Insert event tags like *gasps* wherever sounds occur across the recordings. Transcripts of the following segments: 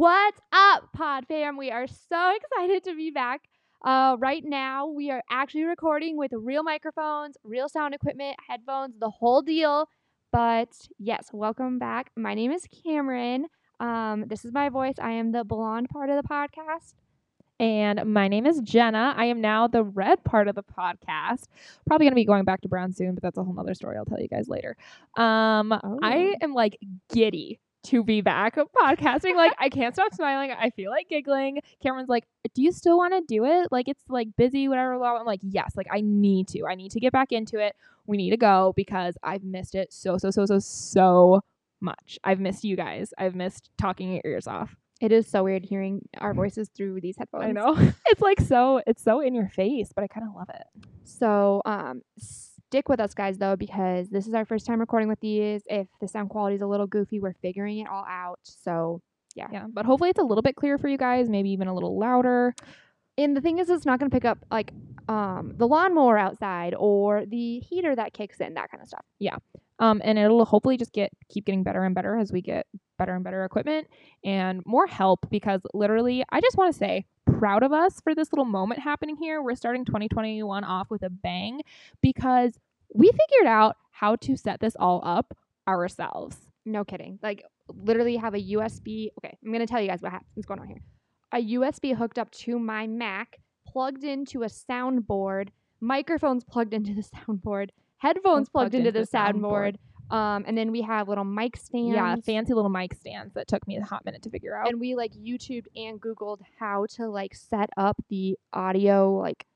What's up, Pod fam? We are so *laughs* excited to be back. Uh, right now, we are actually recording with real microphones, real sound equipment, headphones, the whole deal. But yes, welcome back. My name is Cameron. Um, this is my voice. I am the blonde part of the podcast. And my name is Jenna. I am now the red part of the podcast. Probably going to be going back to brown soon, but that's a whole nother story. I'll tell you guys later. Um, I Oh. am like giddy to be back podcasting. like, I can't stop smiling. I feel like giggling. Cameron's like, Do you still want to do it? Like, it's like busy, whatever. blah, blah." I'm like, Yes, like, I need to. I need to get back into it. We need to go because I've missed it so, so, so, so, so much. I've missed you guys. I've missed talking your ears off. It is so weird hearing our voices through these headphones. I know. *laughs* it's like so it's so in your face, but I kind of love it. So um, stick with us, guys, though, because this is our first time recording with these. If the sound quality is a little goofy, we're figuring it all out. So, Yeah, Yeah. but hopefully it's a little bit clearer for you guys, maybe even a little louder. and the thing is, it's not going to pick up like um, the lawnmower outside or the heater that kicks in, that kind of stuff. Yeah. Um and it'll hopefully just get keep getting better and better as we get better and better equipment and more help because literally I just want to say proud of us for this little moment happening here. We're starting 2021 off with a bang because we figured out how to set this all up ourselves. No kidding. Like, literally have a USB. Okay, I'm going to tell you guys what what's going on here. A USB hooked up to my Mac, plugged into a soundboard, microphones plugged into the *laughs* soundboard, headphones plugged, into, the, soundboard. Um, and then we have little mic stands. Yeah, fancy little mic stands that took me a hot minute to figure out. and we like YouTubed and Googled how to like set up the audio like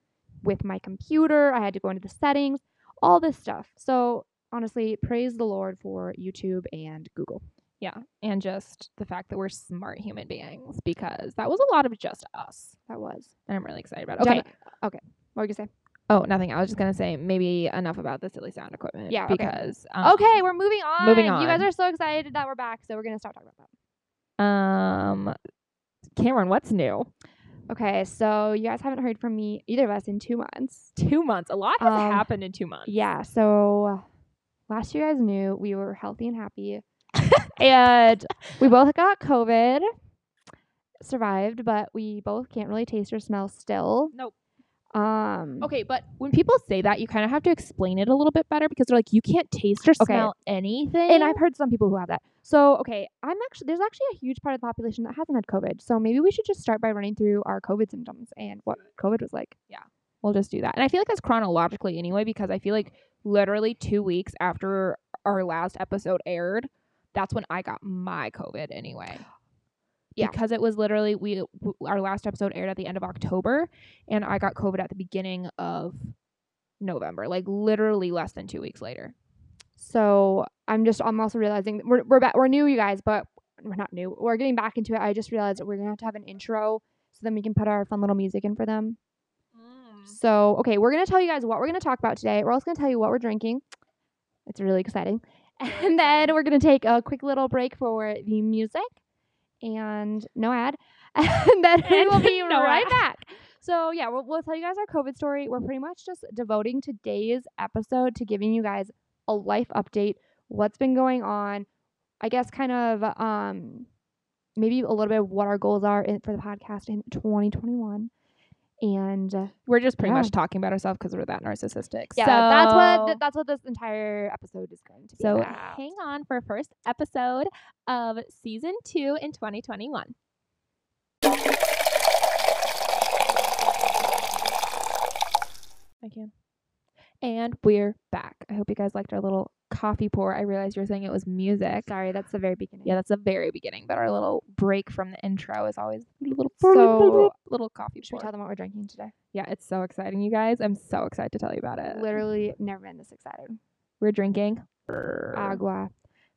with my computer. I had to go into the settings, all this stuff. So honestly, praise the Lord for YouTube and Google. Yeah, and just the fact that we're smart human beings because that was a lot of just us, That was and I'm really excited about it. Okay. Jenna- okay. What were you gonna say? Oh, nothing. I was just gonna say maybe enough about the silly sound equipment. Yeah, okay. Because um, okay, we're moving on. moving on. You guys are so excited that we're back, so we're gonna start talking about that. Um, Cameron, what's new? Okay, so you guys haven't heard from me either of us in two months. Two months. A lot has Um, happened in two months. Yeah, so last year, you guys knew we were healthy and happy. *laughs* and we both got COVID, survived, but we both can't really taste or smell still. Nope. Um, Okay, but when people say that, you kind of have to explain it a little bit better because they're like, you can't taste or Okay. smell anything. And I've heard some people who have that. So, okay, I'm actually, there's actually a huge part of the population that hasn't had COVID. So maybe we should just start by running through our COVID symptoms and what COVID was like. Yeah, we'll just do that. And I feel like that's chronologically anyway because I feel like literally two weeks after our last episode aired, that's when I got my COVID anyway. Yeah. Because it was literally we w- our last episode aired at the end of October, and I got COVID at the beginning of November, like literally less than two weeks later. So I'm just, I'm also realizing we're, we're, back, we're new, you guys, but we're not new. We're getting back into it. I just realized that we're going to have to have an intro so then we can put our fun little music in for them. Mm. So, okay, we're going to tell you guys what we're going to talk about today. We're also going to tell you what we're drinking. It's really exciting. *laughs* And then we're going to take a quick little break for the music and no ad. *laughs* And then we will be *laughs* No right ad. back. So, yeah, we'll, we'll tell you guys our COVID story. We're pretty much just devoting today's episode to giving you guys a life update, what's been going on. I guess kind of um maybe a little bit of what our goals are in, for the podcast in 2021. And uh, We're just pretty Yeah. much talking about ourselves because we're that narcissistic. yeah, that's what So- that's what this entire episode is going to be So about. hang on for first episode of season two in 2021. I can. And we're back. I hope you guys liked our little coffee pour. I realized you were saying it was music. Sorry, that's the very beginning. Yeah, that's the very beginning, but our little break from the intro is always a little So- little coffee Should we tell them what we're drinking today? yeah, it's so exciting, you guys. I'm so excited to tell you about it. Literally never been this excited. We're drinking Agua.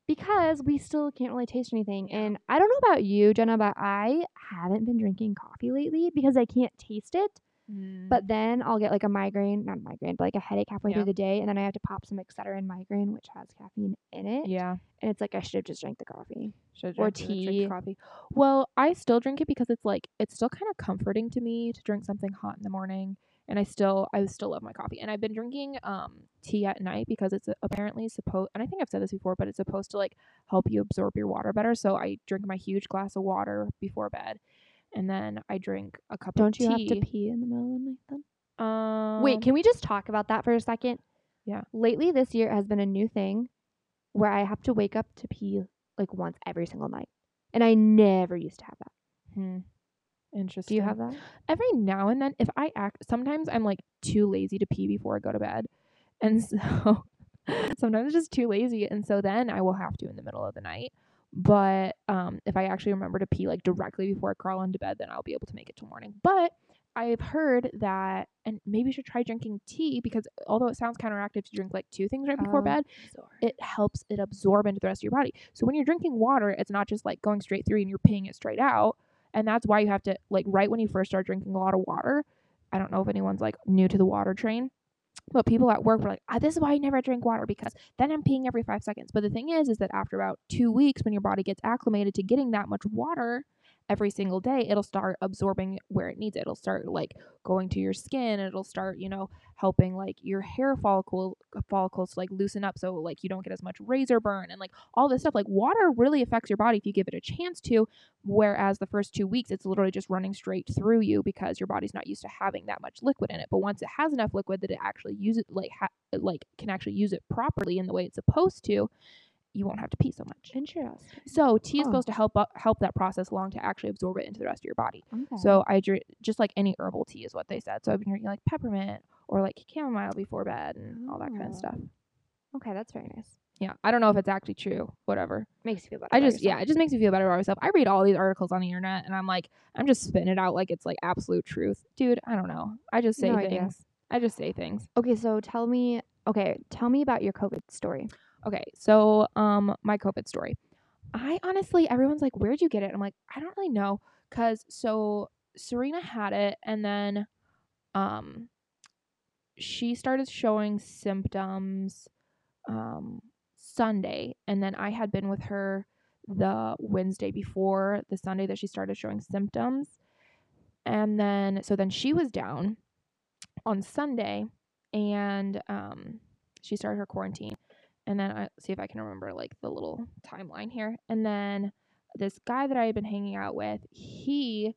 Because we still can't really taste anything. And I don't know about you, Jenna, but I haven't been drinking coffee lately because I can't taste it. Mm. But then I'll get like a migraine, not a migraine, but like a headache halfway Yeah. through the day, and then I have to pop some Excedrin migraine, which has caffeine in it. yeah. And it's like I should have just drank the coffee. Should Or drink- should drink tea. coffee. Well, I still drink it because it's like it's still kind of comforting to me to drink something hot in the morning, and I still I still love my coffee. And I've been drinking um tea at night because it's apparently supposed and I think I've said this before, but it's supposed to like help you absorb your water better. So I drink my huge glass of water before bed, and then I drink a cup of tea. Don't of you tea. have to pee in the middle of the night then? Um, Wait, can we just talk about that for a second? Yeah. Lately this year has been a new thing where I have to wake up to pee like once every single night. And I never used to have that. Hmm. Interesting. Do you have that? every now and then if I act sometimes I'm like too lazy to pee before I go to bed. And *laughs* so sometimes it's just too lazy and so then I will have to in the middle of the night. But um if I actually remember to pee like directly before I crawl into bed, then I'll be able to make it till morning. But I've heard that and maybe you should try drinking tea because although it sounds counteractive to drink like two things right before Oh, bed, Sorry. it helps it absorb into the rest of your body. So when you're drinking water, it's not just like going straight through and you're peeing it straight out. And that's why you have to like right when you first start drinking a lot of water. I don't know if anyone's like new to the water train, but people at work were like, ah, "This is why I never drink water because then I'm peeing every five seconds." But the thing is, is that after about two weeks, when your body gets acclimated to getting that much water every single day, it'll start absorbing where it needs it. It'll start like going to your skin. It'll start, you know, helping like your hair follicle uh, follicles to, like loosen up so like you don't get as much razor burn and like all this stuff. Like water really affects your body if you give it a chance to. Whereas the first two weeks, it's literally just running straight through you because your body's not used to having that much liquid in it. But once it has enough liquid that it actually use it like ha- like can actually use it properly in the way it's supposed to, you won't have to pee so much. Interesting. So tea is Oh. supposed to help u- help that process along to actually absorb it into the rest of your body. Okay. So I drink just like any herbal tea is what they said. So I've been drinking like peppermint or like chamomile before bed and all that kind Oh. of stuff. okay, that's very nice. Yeah, I don't know if it's actually true. Whatever. Makes you feel better. I just yeah, it just makes me feel better about myself. I read all these articles on the internet and I'm like, I'm just spitting it out like it's like absolute truth, dude. I don't know. I just say No idea. things. I just say things. Okay, so tell me. Okay, tell me about your COVID story. Okay, so um, my COVID story. I honestly, everyone's like, "Where'd you get it?" I'm like, I don't really know, cause so Serena had it, and then, um, she started showing symptoms, um, Sunday, and then I had been with her the Wednesday before the Sunday that she started showing symptoms, and then so then she was down on Sunday, and um, she started her quarantine and then I see if I can remember like the little timeline here. And then this guy that I had been hanging out with, he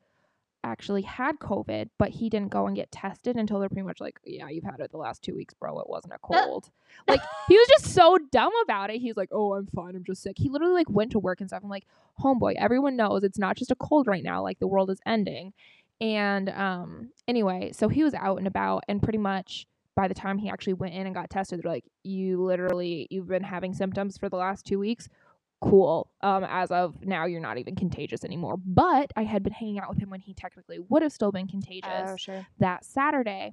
actually had COVID, but he didn't go and get tested until they're pretty much like, yeah, you've had it the last two weeks, bro. It wasn't a cold. like he was just so dumb about it. He's like, oh, I'm fine. I'm just sick. He literally like went to work and stuff. I'm like, homeboy, everyone knows it's not just a cold right now. Like the world is ending. And um, anyway, so he was out and about, and pretty much by the time he actually went in and got tested, they're like, "You literally, you've been having symptoms for the last two weeks. Cool. Um, as of now, you're not even contagious anymore." But I had been hanging out with him when he technically would have still been contagious Oh, sure. that Saturday,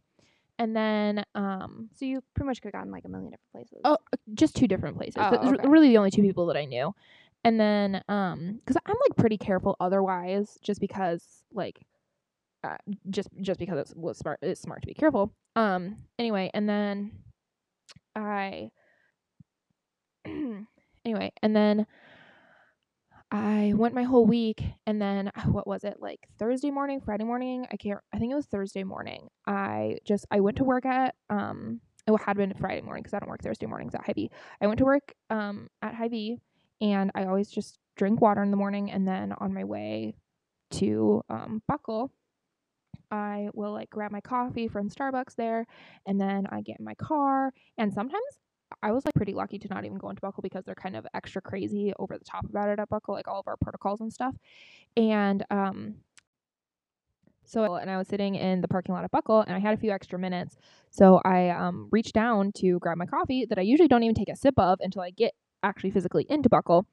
and then um, So you pretty much could have gotten like a million different places. Oh, just two different places. Oh, okay. Really, the only two people that I knew. And then, um, because I'm like pretty careful otherwise, just because like, uh, just just because it's was smart. It's smart to be careful. Um. Anyway, and then I. *clears throat* anyway, and then I went my whole week, and then uh, what was it like Thursday morning, Friday morning? I can't. I think it was Thursday morning. I just I went to work at um. It had been Friday morning because I don't work Thursday mornings at Hy-Vee. I went to work um at Hy-Vee, and I always just drink water in the morning, and then on my way to um Buckle, I will like grab my coffee from Starbucks there, and then I get in my car, and sometimes I was like pretty lucky to not even go into Buckle because they're kind of extra crazy over the top about it at Buckle, like all of our protocols and stuff. And um so and I was sitting in the parking lot at Buckle and I had a few extra minutes. So I um reached down to grab my coffee that I usually don't even take a sip of until I get actually physically into Buckle.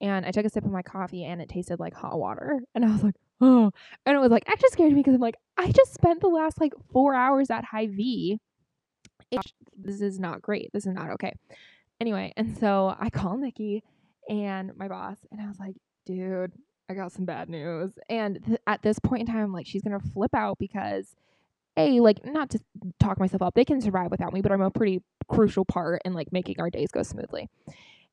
And I took a sip of my coffee and it tasted like hot water. And I was like, oh. And it was like actually scared me because I'm like, I just spent the last like four hours at Hy-Vee. It- This is not great. This is not okay. Anyway, and so I call Nikki and my boss, and I was like, dude, I got some bad news. And th- at this point in time, like, she's gonna flip out because, a like, not to talk myself up, they can survive without me, but I'm a pretty crucial part in like making our days go smoothly.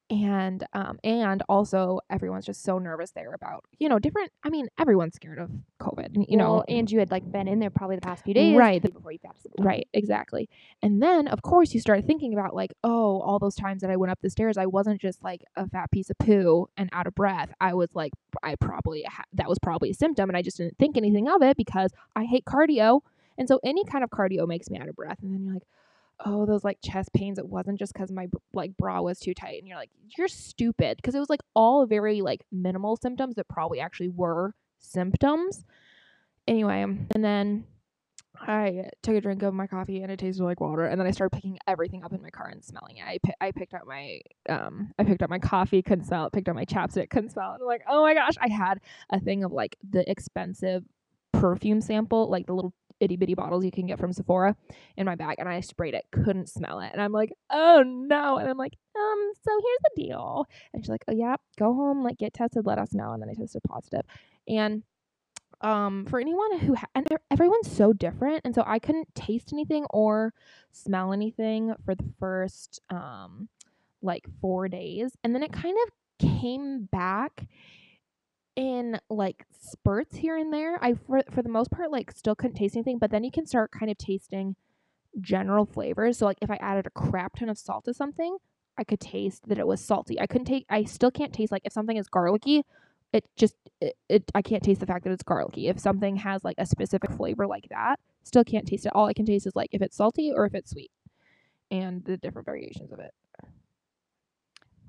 And um and also everyone's just so nervous there about you know different i mean everyone's scared of covid you know and you had like been in there probably the past few days, Right. Before you got. Right, exactly. And then, of course, you start thinking about like, oh, all those times that I went up the stairs, I wasn't just like a fat piece of poo and out of breath. I was like, I probably ha- that was probably a symptom, and I just didn't think anything of it because I hate cardio, and so any kind of cardio makes me out of breath. And then you're like, oh, those like chest pains. It wasn't just because my like bra was too tight, and you're like, you're stupid because it was like all very like minimal symptoms that probably actually were symptoms. Anyway, and then I took a drink of my coffee and it tasted like water. And then I started picking everything up in my car and smelling it. I, I picked up my um I picked up my coffee, couldn't smell it. Picked up my chapstick, couldn't smell it. I'm like, oh my gosh! I had a thing of like the expensive perfume sample, like the little itty bitty bottles you can get from Sephora, in my bag, and I sprayed it, couldn't smell it, and I'm like, oh no! And I'm like, um, so here's the deal. And she's like, oh yeah, go home, like get tested, let us know. And then I tested positive. and um for anyone who ha- and everyone's so different and so i couldn't taste anything or smell anything for the first um like 4 days and then it kind of came back in like spurts here and there i for, for the most part like still couldn't taste anything but then you can start kind of tasting general flavors so like if i added a crap ton of salt to something i could taste that it was salty i couldn't take i still can't taste like if something is garlicky it just it, it I can't taste the fact that it's garlicky. If something has like a specific flavor like that, still can't taste it. All I can taste is like if it's salty or if it's sweet, and the different variations of it.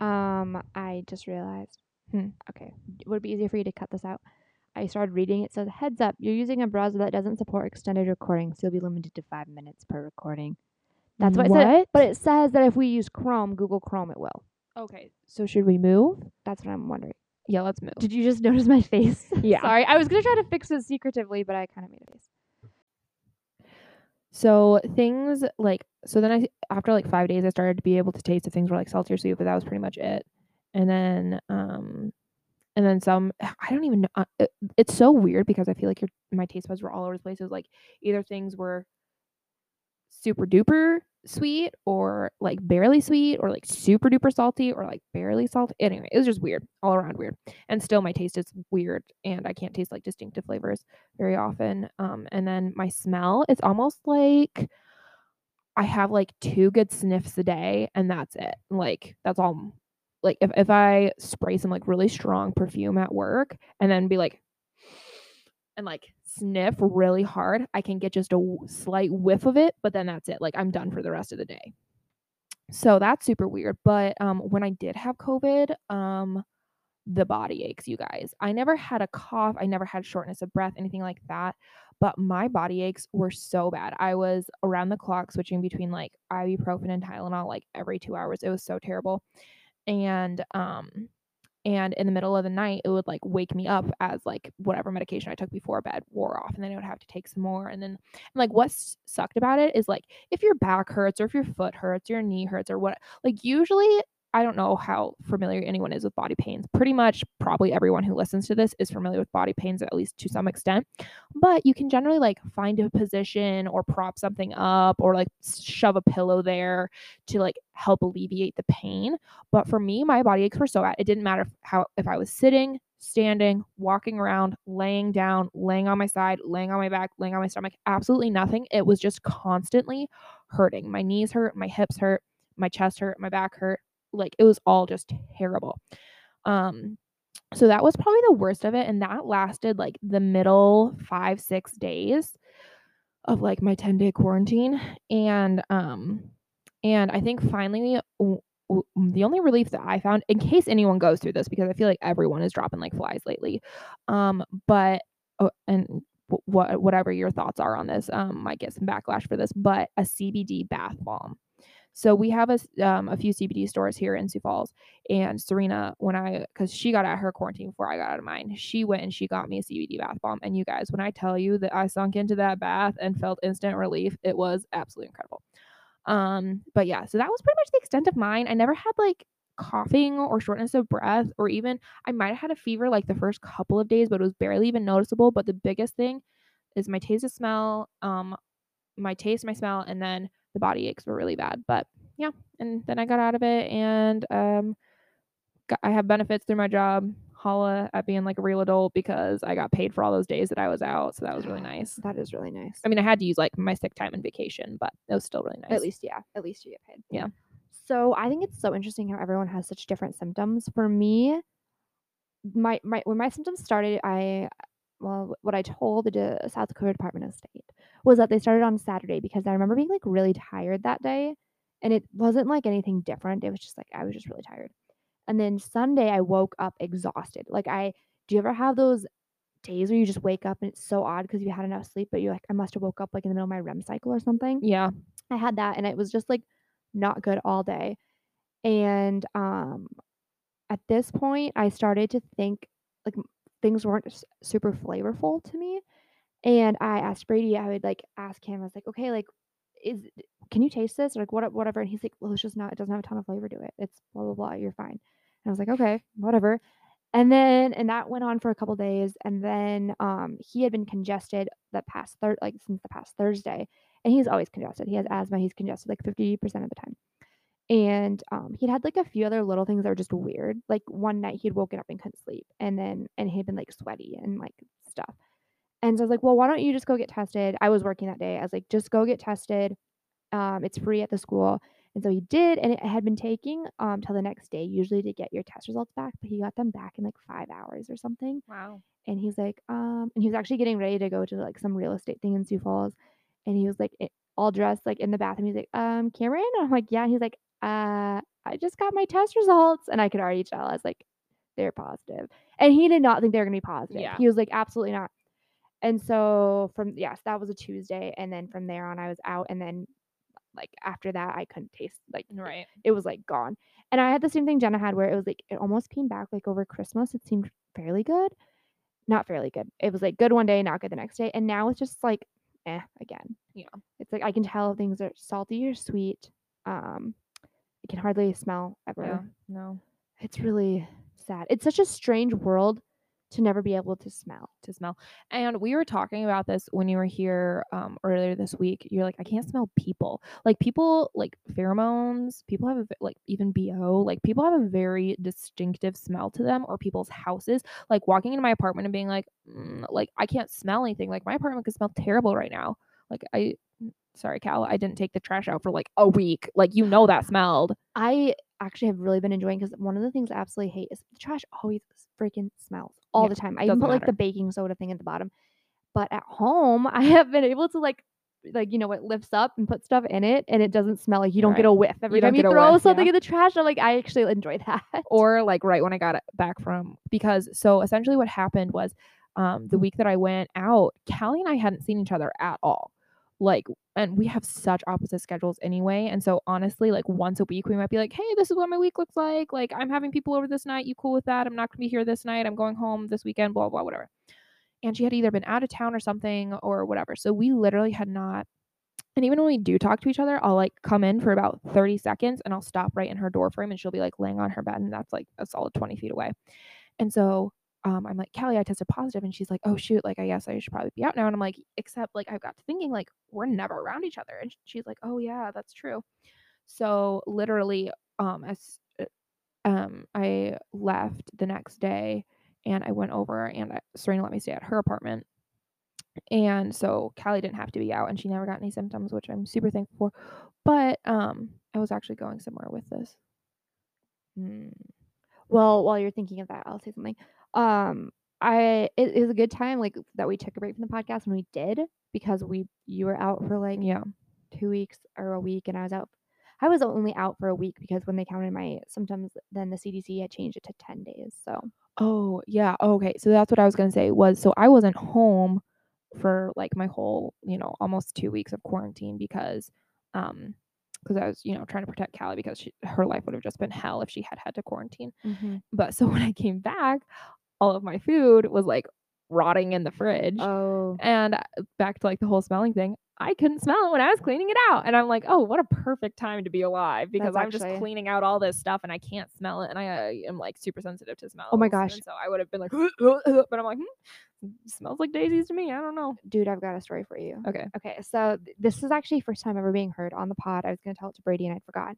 Um, I just realized. Hmm. Okay, would it be easier for you to cut this out? I started reading. It says, "Heads up, you're using a browser that doesn't support extended recording, so you'll be limited to five minutes per recording." That's what, it said. But it says that if we use Chrome, Google Chrome, it will. okay, so should we move? That's what I'm wondering. Yeah, let's move. Did you just *laughs* notice my face? *laughs* Yeah. Sorry, I was gonna try to fix it secretively, but I kind of made a face. So things like so then I after like five days I started to be able to taste if things were like salty or sweet, but that was pretty much it. And then um and then some I don't even know it, it's so weird because I feel like your my taste buds were all over the place. It was like either things were super duper sweet or like barely sweet or like super duper salty or like barely salty. Anyway, it was just weird, all around weird. And still my taste is weird and I can't taste like distinctive flavors very often. Um and then my smell, it's almost like I have like two good sniffs a day and that's it. Like that's all like if, if I spray some like really strong perfume at work and then be like and like sniff really hard, I can get just a slight whiff of it, but then that's it. Like I'm done for the rest of the day. So that's super weird. But um when I did have COVID, um the body aches, you guys. I never had a cough, I never had shortness of breath, anything like that. But my body aches were so bad. I was around the clock switching between like ibuprofen and Tylenol like every 2 hours. It was so terrible. And um and in the middle of the night it would like wake me up as like whatever medication I took before bed wore off and then I would have to take some more and then and like what sucked about it is like if your back hurts or if your foot hurts your knee hurts or what like usually I don't know how familiar anyone is with body pains. Pretty much, probably everyone who listens to this is familiar with body pains at least to some extent. But you can generally like find a position or prop something up or like shove a pillow there to like help alleviate the pain. But for me, my body aches were so bad. It didn't matter how if I was sitting, standing, walking around, laying down, laying on my side, laying on my back, laying on my stomach. Absolutely nothing. It was just constantly hurting. My knees hurt, my hips hurt, my chest hurt, my back hurt like it was all just terrible. Um so that was probably the worst of it and that lasted like the middle five six days of like my 10 day quarantine and um and i think finally w- w- the only relief that i found in case anyone goes through this because i feel like everyone is dropping like flies lately um but oh, and what whatever your thoughts are on this um might get some backlash for this but a cbd bath bomb so we have a, um, a few CBD stores here in Sioux Falls, and Serena, when I, because she got out of her quarantine before I got out of mine, she went and she got me a CBD bath bomb. And you guys, when I tell you that I sunk into that bath and felt instant relief, it was absolutely incredible. Um, but yeah, so that was pretty much the extent of mine. I never had like coughing or shortness of breath, or even I might have had a fever like the first couple of days, but it was barely even noticeable. But the biggest thing is my taste and smell, um, my taste, my smell, and then the body aches were really bad. But yeah, and then I got out of it and um got, I have benefits through my job. Holla at being like a real adult because I got paid for all those days that I was out, so that was really *gasps* nice. That is really nice. I mean, I had to use like my sick time and vacation, but it was still really nice. At least, yeah. At least you get paid. Yeah. So I think it's so interesting how everyone has such different symptoms. For me, my my when my symptoms started, I well, what I told the South Dakota Department of State was that they started on Saturday because I remember being like really tired that day, and it wasn't like anything different. It was just like I was just really tired. And then Sunday, I woke up exhausted. Like I, do you ever have those days where you just wake up and it's so odd because you had enough sleep, but you're like, I must have woke up like in the middle of my REM cycle or something. Yeah. I had that and it was just like not good all day. And um at this point I started to think like things weren't super flavorful to me. And I asked Brady, I would like ask him, I was like, okay, like is can you taste this? Or like what whatever. And he's like, Well, it's just not it doesn't have a ton of flavor to it. It's blah blah blah, you're fine. And I was like, okay, whatever. And then and that went on for a couple days. And then um he had been congested the past third like since the past Thursday and he's always congested. He has asthma. He's congested like 50% of the time. And um, he'd had like a few other little things that were just weird. Like one night he'd woken up and couldn't sleep, and then and he'd been like sweaty and like stuff. And so I was like, well, why don't you just go get tested? I was working that day. I was like, just go get tested. Um, it's free at the school. And so he did, and it had been taking um till the next day usually to get your test results back, but he got them back in like five hours or something Wow. and he's like, um, and he was actually getting ready to go to like some real estate thing in Sioux Falls, and he was like i- all dressed like in the bathroom. He's like, um, Cameron, and I'm like, yeah. And he's like, uh, I just got my test results, and I could already tell. I was like, they're positive. positive, and he did not think they were gonna be positive. Yeah. He was like, absolutely not. And so from yes, that was a Tuesday, and then from there on, I was out, and then like after that, I couldn't taste like Right. it was like gone. And I had the same thing Jenna had where it was like it almost came back like over Christmas. It seemed fairly good. Not fairly good. It was like good one day, not good the next day. And now it's just like eh again. Yeah. It's like I can tell things are salty or sweet. Um I can hardly smell ever. Yeah. No. It's really sad. It's such a strange world to never be able to smell. to smell. And we were talking about this when you were here um, earlier this week. You're like, I can't smell people. Like people, like pheromones. People have a, like even bo. Like people have a very distinctive smell to them, or people's houses. Like walking into my apartment and being like, "Mm, like I can't smell anything. Like my apartment could smell terrible right now. Like I, sorry, Cal, I didn't take the trash out for like a week. Like you know that smelled. I actually have really been enjoying because one of the things I absolutely hate is the trash always freaking smells all Yeah, the time. I even put like the baking soda thing at the bottom. But at home, *laughs* I have been able to like like you know it lifts up and put stuff in it and it doesn't smell like you don't get a whiff every You time you throw whiff, something yeah. in the trash. I'm like I actually enjoy that. or like right when I got it back from because so essentially what happened was um the week that I went out, Callie and I hadn't seen each other at all. Like and we have such opposite schedules anyway. And so honestly, like once a week we might be like, Hey, this is what my week looks like. Like I'm having people over this night. You cool with that? I'm not gonna be here this night. I'm going home this weekend, blah blah, whatever. And she had either been out of town or something or whatever. So we literally had not and even when we do talk to each other, I'll like come in for about 30 seconds and I'll stop right in her door frame and she'll be like laying on her bed and that's like a solid 20 feet away. And so um, I'm like, Callie, I tested positive. And she's like, oh, shoot. Like, I guess I should probably be out now. And I'm like, except like, I've got to thinking, like, we're never around each other. And she's like, oh, yeah, that's true. So literally, um, as uh, um, I left the next day and I went over and Serena let me stay at her apartment. And so Callie didn't have to be out and she never got any symptoms, which I'm super thankful for. But um, I was actually going somewhere with this. Mm, Well, while you're thinking of that, I'll say something. Um, I it is a good time like that we took a break from the podcast when we did because we you were out for like yeah. two weeks or a week, and I was out. I was only out for a week because when they counted my symptoms, then the CDC had changed it to ten days. So Oh, yeah. Okay. So that's what I was going to say was so I wasn't home for like my whole, you know, almost 2 weeks of quarantine because um because I was, you know, trying to protect Callie because she, her life would have just been hell if she had had to quarantine. Mm-hmm. But so *laughs* when I came back, all of my food was like rotting in the fridge. oh, And uh, back to like the whole smelling thing, I couldn't smell it when I was cleaning it out. And I'm like, oh, what a perfect time to be alive because That's I'm just cleaning out all this stuff and I can't smell it. And I uh, am like super sensitive to smells. Oh my gosh. And so I would have been like, but I'm like, hmm, smells like daisies to me. I don't know. dude, I've got a story for you. Okay. Okay, so th- this is actually first time ever being heard on the pod. I was gonna tell it to Brady and I forgot.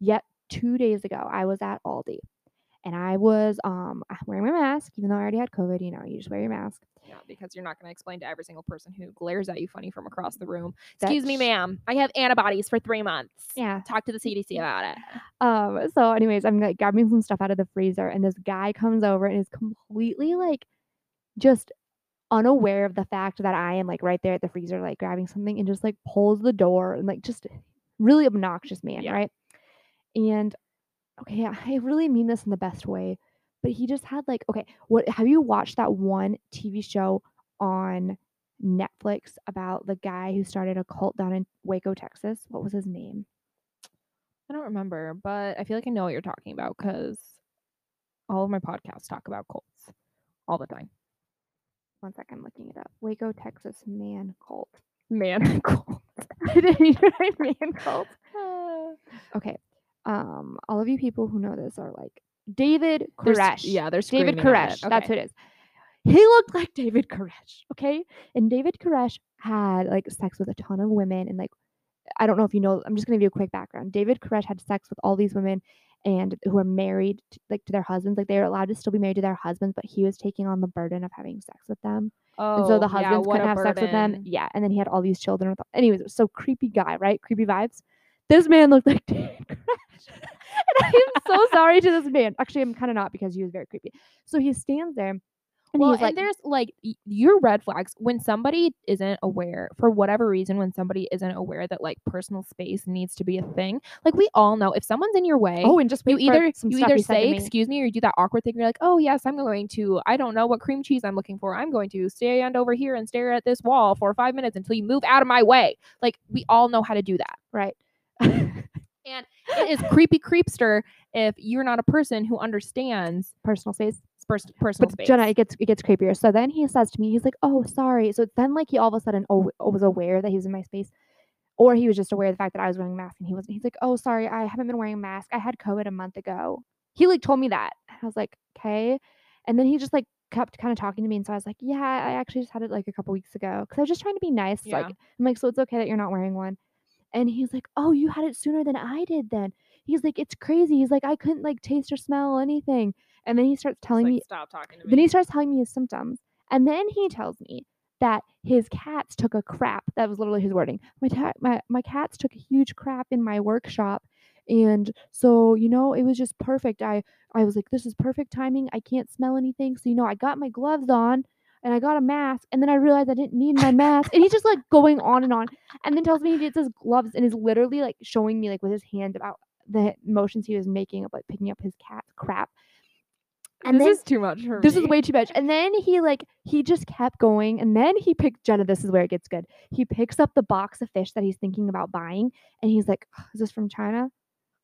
Yet two days ago, I was at Aldi, and I was um wearing my mask, even though I already had COVID. You know, you just wear your mask. Yeah, because you're not going to explain to every single person who glares at you funny from across the room. That Excuse me, ma'am. I have antibodies for three months. Yeah. Talk to the CDC *laughs* about it. Um. So, anyways, I'm like grabbing some stuff out of the freezer, and this guy comes over and is completely like, just unaware of the fact that I am like right there at the freezer, like grabbing something, and just like pulls the door and like just really obnoxious man, Yeah. right? And okay, I really mean this in the best way, but he just had like okay, what have you watched that one TV show on Netflix about the guy who started a cult down in Waco, Texas? What was his name? I don't remember, but I feel like I know what you're talking about because all of my podcasts talk about cults all the time. One sec, I'm looking it up. Waco, Texas man cult. Man, *laughs* cult. Did *laughs* you write man cult? *laughs* Ah. Okay. Um, all of you people who know this are like David There's- Koresh. Yeah, there's David Koresh. it. That's who it is. He looked like David Koresh. Okay. And David Koresh had like sex with a ton of women and like I don't know if you know, I'm just gonna give you a quick background. David Koresh had sex with all these women and who are married to, like to their husbands. Like they are allowed to still be married to their husbands, but he was taking on the burden of having sex with them. Oh, and so the husbands what couldn't have sex with them. Yeah, and then he had all these children. With anyways, so creepy guy, right? Creepy vibes. This man looked like David Koresh, *laughs* and I am so *laughs* sorry to this man. Actually, I'm kind of not because he was very creepy. So he stands there, and well, he's like, and there's like y- your red flags when somebody isn't aware for whatever reason when somebody isn't aware that like personal space needs to be a thing. Like we all know if someone's in your way, "Oh, and just you wait for either some you stuff either said to say me." excuse me or you do that awkward thing. You're like, oh yes, I'm going to. I don't know what cream cheese I'm looking for. I'm going to stand over here and stare at this wall for five minutes until you move out of my way. Like we all know how to do that. right. *laughs* And it is creepy creepster if you're not a person who understands personal space. pers- personal But space. Jenna, it gets it gets creepier. So then he says to me, he's like, "Oh, sorry." So then like he all of a sudden oh, was aware that he was in my space, or he was just aware of the fact that I was wearing a mask and he wasn't. He's like, "Oh, sorry, I haven't been wearing a mask. I had COVID a month ago." He like told me that. I was like, "Okay," and then he just like kept kind of talking to me, and so I was like, "Yeah, I actually just had it like a couple weeks ago," because I was just trying to be nice. Yeah. Like I'm like, "So it's okay that you're not wearing one," and he's like, "Oh, you had it sooner than I did then." He's like, "It's crazy." He's like, "I couldn't like taste or smell anything," and then he starts telling like, me stop talking to me. then he starts telling me his symptoms. And then he tells me that his cats took a crap. That was literally his wording. My, ta- my, my cats took a huge crap in my workshop. And so, you know, it was just perfect. I, I was like, this is perfect timing. I can't smell anything. So, you know, I got my gloves on and I got a mask. And then I realized I didn't need my mask. And he's just like going on and on. And then tells me he gets his gloves and is literally like showing me like with his hand about the motions he was making of like picking up his cat crap. And this then is too much for this is way too much. And then he like he just kept going, and then he picked Jenna. This is where it gets good. He picks up the box of fish that he's thinking about buying, and he's like, "Is this from China?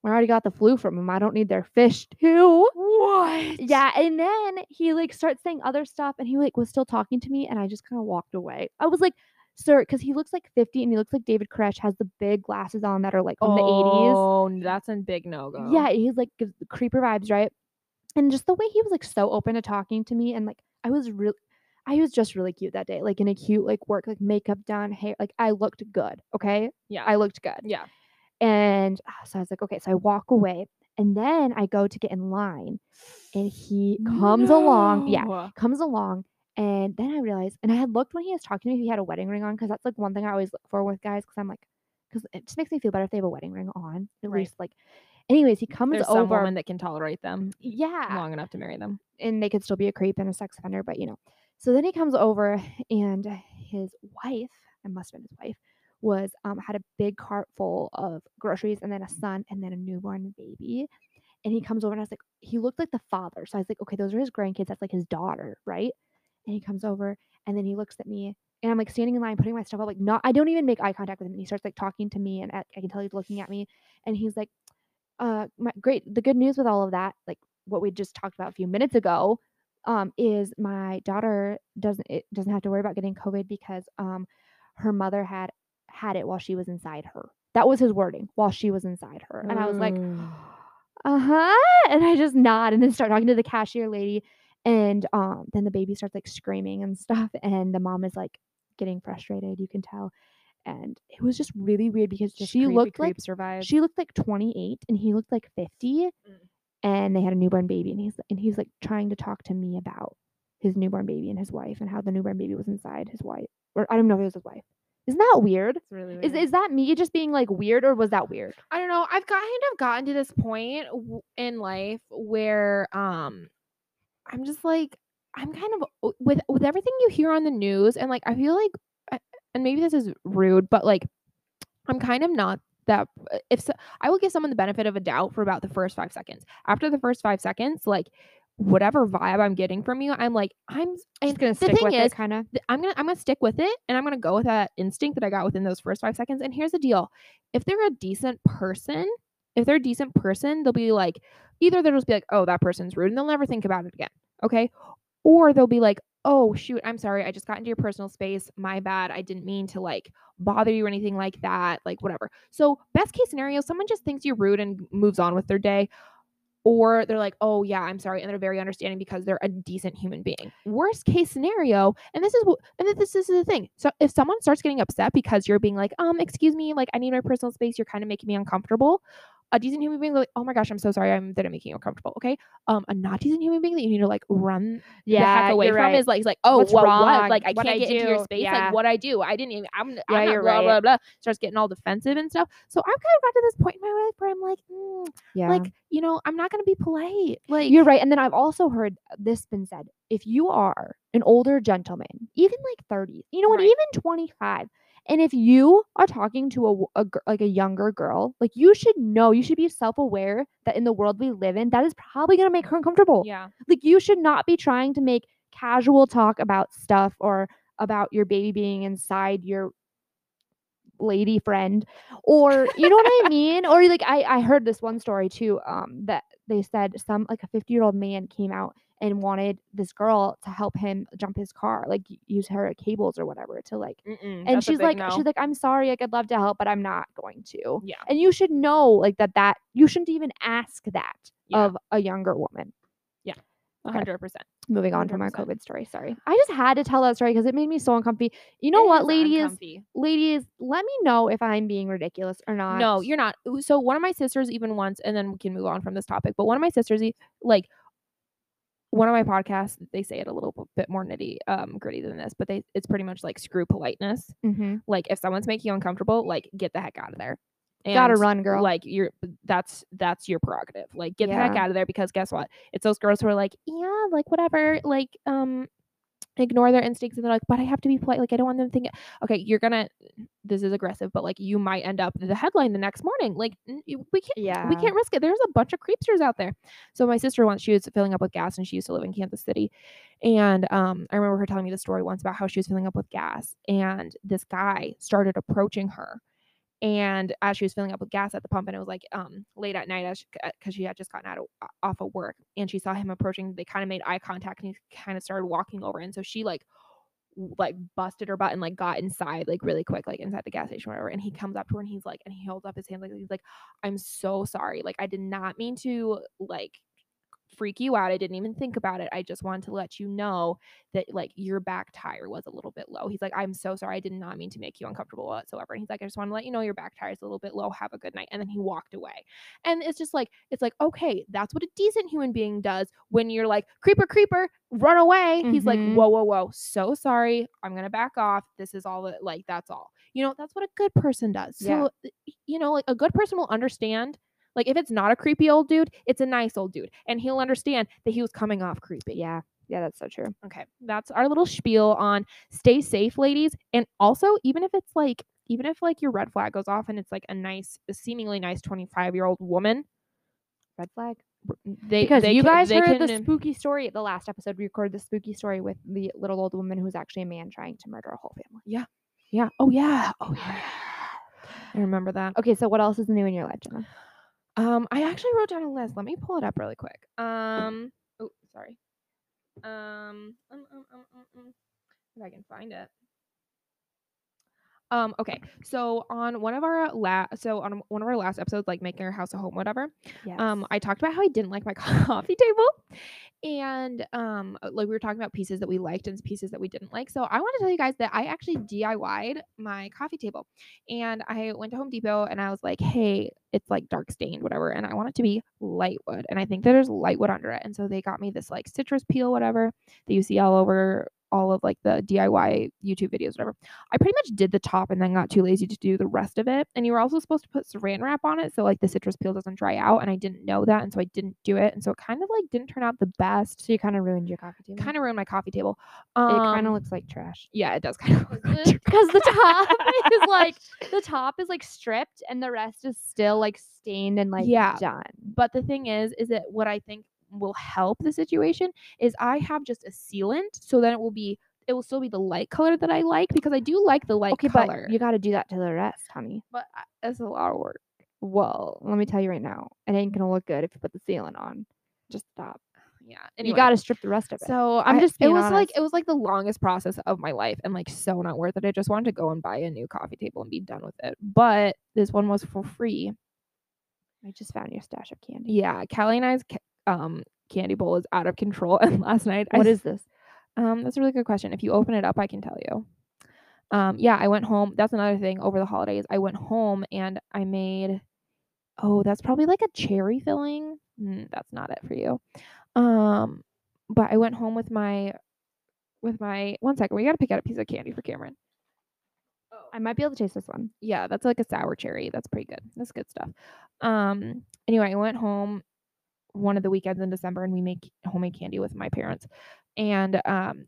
I already got the flu from them. I don't need their fish too." what? Yeah, and then he like starts saying other stuff, and he like was still talking to me, and I just kind of walked away. I was like, "Sir," because he looks like fifty, and he looks like David Koresh has the big glasses on that are like from the eighties. Oh, that's a big no go. Yeah, he's like gives creeper vibes, right? And just the way he was like so open to talking to me, and like I was really, I was just really cute that day, like in a cute like work, like makeup done, hair, like I looked good. Okay, yeah, I looked good, yeah. And ah, so I was like, okay, so I walk away, and then I go to get in line, and he comes along, yeah, comes along. And then I realized, and I had looked when he was talking to me, he had a wedding ring on, because that's like one thing I always look for with guys, because I'm like, because it just makes me feel better if they have a wedding ring on, at Right. least like. Anyways, he comes There's some over. woman that can tolerate them yeah, long enough to marry them. and they could still be a creep and a sex offender, but you know. So then he comes over and his wife, it must have been his wife, was um had a big cart full of groceries and then a son and then a newborn baby. And he comes over and I was like, he looked like the father. So I was like, okay, those are his grandkids. That's like his daughter, right? And he comes over and then he looks at me and I'm like standing in line putting my stuff up, like not I don't even make eye contact with him. And he starts like talking to me and I, I can tell he's looking at me and he's like, uh my, great the good news with all of that, like what we just talked about a few minutes ago, um, is my daughter doesn't it doesn't have to worry about getting COVID because um her mother had had it while she was inside her. That was his wording, while she was inside her. And I was like, *gasps* uh-huh. And I just nod and then start talking to the cashier lady. And um then the baby starts like screaming and stuff. And the mom is like getting frustrated, you can tell. And it was just really weird because Just she creepy looked like creep survive. she looked like 28 and he looked like 50. Mm. and they had a newborn baby, and he's and he's like trying to talk to me about his newborn baby and his wife and how the newborn baby was inside his wife, or I don't know if it was his wife. Isn't that weird? It's really weird. Is is that me just being like weird, or was that weird? I don't know. I've kind of gotten to this point w- in life where um I'm just like I'm kind of with with everything you hear on the news and like I feel like and maybe this is rude, but like I'm kind of not that uh, if so, I will give someone the benefit of a doubt for about the first 5 seconds. After the first 5 seconds, like whatever vibe I'm getting from you, I'm like I'm and Just gonna the stick thing with is, it, kind of. I'm gonna I'm gonna stick with it and I'm gonna go with that instinct that I got within those first five seconds. And here's the deal: if they're a decent person, if they're a decent person, they'll be like either they'll just be like, oh, that person's rude, and they'll never think about it again. Okay. Or they'll be like, oh shoot, I'm sorry, I just got into your personal space. My bad. I didn't mean to like bother you or anything like that. Like whatever. So best case scenario, someone just thinks you're rude and moves on with their day or they're like, "Oh yeah, I'm sorry," and they're very understanding because they're a decent human being. Worst case scenario, and this is wh- and then this is the thing. So if someone starts getting upset because you're being like, "Um, excuse me, like I need my personal space. You're kind of making me uncomfortable." A decent human being like, "Oh my gosh, I'm so sorry. I'm that I'm making you uncomfortable." Okay. Um, a not decent human being that you need to like run the heck away from right. is like, is like, "Oh, What's what, wrong? what? Like I What'd can't I get into your space. Yeah. Like what I do? I didn't even. I'm. Yeah, I'm not blah right. blah blah." Starts getting all defensive and stuff. So I've kind of got to this point in my life where I'm like, mm, yeah. like you know, I'm not gonna be polite. Like You're right. And then I've also heard this been said. If you are an older gentleman, even like 30, you know what, Right. even 25, and if you are talking to a, a like a younger girl, like you should know, you should be self-aware that in the world we live in, that is probably going to make her uncomfortable. Yeah. Like you should not be trying to make casual talk about stuff or about your baby being inside your lady friend or you know what I mean? Or like I I heard this one story too um that they said some like a 50-year-old man came out and wanted this girl to help him jump his car, like use her cables or whatever to like Mm-mm, and she's like no. she's like I'm sorry, like I'd love to help but I'm not going to. yeah, And you should know like that that you shouldn't even ask that Yeah. of a younger woman. Yeah. hundred percent. Moving on from our COVID story. Sorry. I just had to tell that story because it made me so uncomfy. You know It what, ladies? uncomfy. Ladies, let me know if I'm being ridiculous or not. No, you're not. So one of my sisters even once, and then we can move on from this topic. But one of my sisters, like one of my podcasts, they say it a little bit more nitty, um, gritty than this, but they it's pretty much like screw politeness. mm-hmm. Like if someone's making you uncomfortable, like get the heck out of there. Gotta run, girl. Like you're that's that's your prerogative. Like get the heck out of there because guess what? It's those girls who are like, yeah, like whatever, like um ignore their instincts and they're like, but I have to be polite. Like I don't want them thinking okay, you're gonna this is aggressive, but like you might end up the headline the next morning. Like we can't yeah. we can't risk it. There's a bunch of creepsters out there. So my sister once she was filling up with gas and she used to live in Kansas City. And um, I remember her telling me the story once about how she was filling up with gas and this guy started approaching her. And as she was filling up with gas at the pump, and it was like um, late at night, as because she had just gotten out of off of work, and she saw him approaching. They kind of made eye contact, and he kind of started walking over, and so she like like busted her butt and like got inside like really quick, like inside the gas station, whatever. And he comes up to her and he's like, and he holds up his hand like he's like, I'm so sorry. Like I did not mean to like freak you out. I didn't even think about it. I just wanted to let you know that like your back tire was a little bit low. He's like, I'm so sorry. I did not mean to make you uncomfortable whatsoever. And he's like, I just want to let you know your back tire is a little bit low. Have a good night. And then he walked away. And it's just like, it's like, okay, that's what a decent human being does when you're like, creeper, creeper, run away. He's like, Mhm. whoa, whoa, whoa. So sorry. I'm gonna back off. This is all that like that's all. You know, that's what a good person does. So y- you know, like a good person will understand like if it's not a creepy old dude, it's a nice old dude, and he'll understand that he was coming off creepy. Yeah. Yeah, that's so true. Okay, that's our little spiel on stay safe, ladies, and also even if it's like even if like your red flag goes off and it's like a nice, a seemingly nice twenty five year old woman, Red flag. they Because they you can- guys heard can, the spooky story. The last episode, we recorded the spooky story with the little old woman who was actually a man trying to murder a whole family. Yeah yeah. Oh yeah. Oh yeah. I remember that. Okay, so what else is new in your life, Jenna? Um, I actually wrote down a list. Let me pull it up really quick. Um, oh, sorry. Um, um, um, um, um, um, if I can find it. Um, okay. So on one of our last, so on one of our last episodes, like making our house a home, whatever. Yes. Um, I talked about how I didn't like my *laughs* coffee table, and um, uh, like we were talking about pieces that we liked and pieces that we didn't like. So I want to tell you guys that I actually DIY'd my coffee table, and I went to Home Depot and I was like, hey, it's like dark stained, whatever, and I want it to be light wood, and I think that there's light wood under it, and so they got me this like citrus peel, whatever, that you see all over all of like the DIY YouTube videos, whatever. I pretty much did the top and then got too lazy to do the rest of it. And you were also supposed to put saran wrap on it so like the citrus peel doesn't dry out. And I didn't know that. And so I didn't do it. And so it kind of like didn't turn out the best. so you kind of ruined your coffee table. Kind of ruined my coffee table. it kind Um, of looks like trash. Yeah, it does kind of. Because the top *laughs* is like *laughs* the top is like stripped and the rest is still like stained and like Yeah. done. But the thing is, is that what I think will help the situation is I have just a sealant, so then it will be it will still be the light color that I like because I do like the light Okay, color. but you got to do that to the rest, honey. but it's a lot of work. Well, let me tell you right now, it ain't gonna look good if you put the sealant on. Just stop. top. *sighs* Yeah, You got to strip the rest of it. So I'm I- just It was like it was like the longest process of my life, and like so not worth it. I just wanted to go and buy a new coffee table and be done with it. But this one was for free. I just found your stash of candy. Yeah, Callie and I's um candy bowl is out of control. *laughs* And last night, I What s- is this? Um, that's a really good question. If you open it up, I can tell you. Um, yeah, I went home. That's another thing over the holidays. I went home and I made oh, that's probably like a cherry filling. Mm, that's not it for you. Um, but I went home with my with my one second. We gotta pick out a piece of candy for Cameron. I might be able to taste this one. Yeah, that's like a sour cherry. That's pretty good. That's good stuff. Um, anyway, I went home one of the weekends in December and we make homemade candy with my parents. And um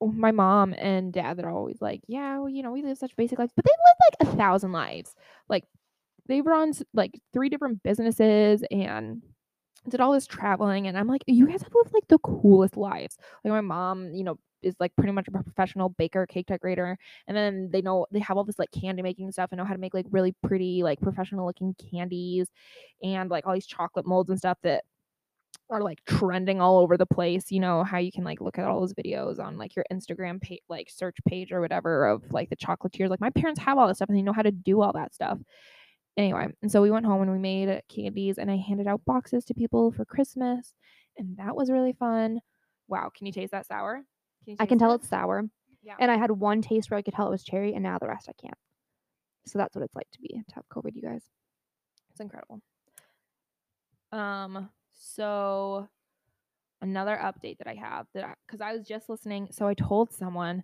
my mom and dad they're always like, Yeah, well, you know, we live such basic lives, but they live like a thousand lives. Like they've run like three different businesses and did all this traveling and I'm like, you guys have lived like the coolest lives. Like my mom, you know, is like pretty much a professional baker, cake decorator, and then they know they have all this like candy making stuff and know how to make like really pretty, like professional looking candies and like all these chocolate molds and stuff that are like trending all over the place. You know how you can like look at all those videos on like your Instagram page, like search page or whatever of like the chocolatiers. Like my parents have all this stuff and they know how to do all that stuff. Anyway, and so we went home and we made candies and I handed out boxes to people for Christmas, and that was really fun. Wow, can you taste that sour? you I can taste tell it? it's sour. Yeah. And I had one taste where I could tell it was cherry, and now the rest I can't. So that's what it's like to be to have COVID, you guys. It's incredible. Um, so another update that I have that because I, was just listening, so I told someone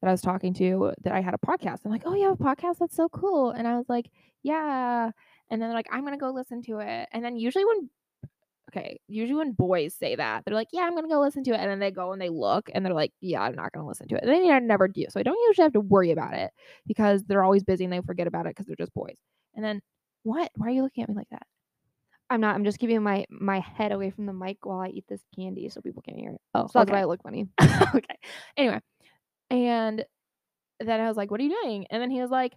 that I was talking to that I had a podcast. I'm like, oh, you have a podcast? That's so cool. And I was like, yeah. And then they're like, I'm gonna go listen to it. And then usually when okay, usually when boys say that, they're like, yeah, I'm gonna go listen to it. And then they go and they look and they're like, yeah, I'm not gonna listen to it. And they never do. So I don't usually have to worry about it because they're always busy and they forget about it because they're just boys. And then what? Why are you looking at me like that? I'm not. I'm just keeping my my head away from the mic while I eat this candy so people can hear it. Oh, So that's why I look funny. *laughs* okay. Anyway, and then I was like, "What are you doing?" And then he was like,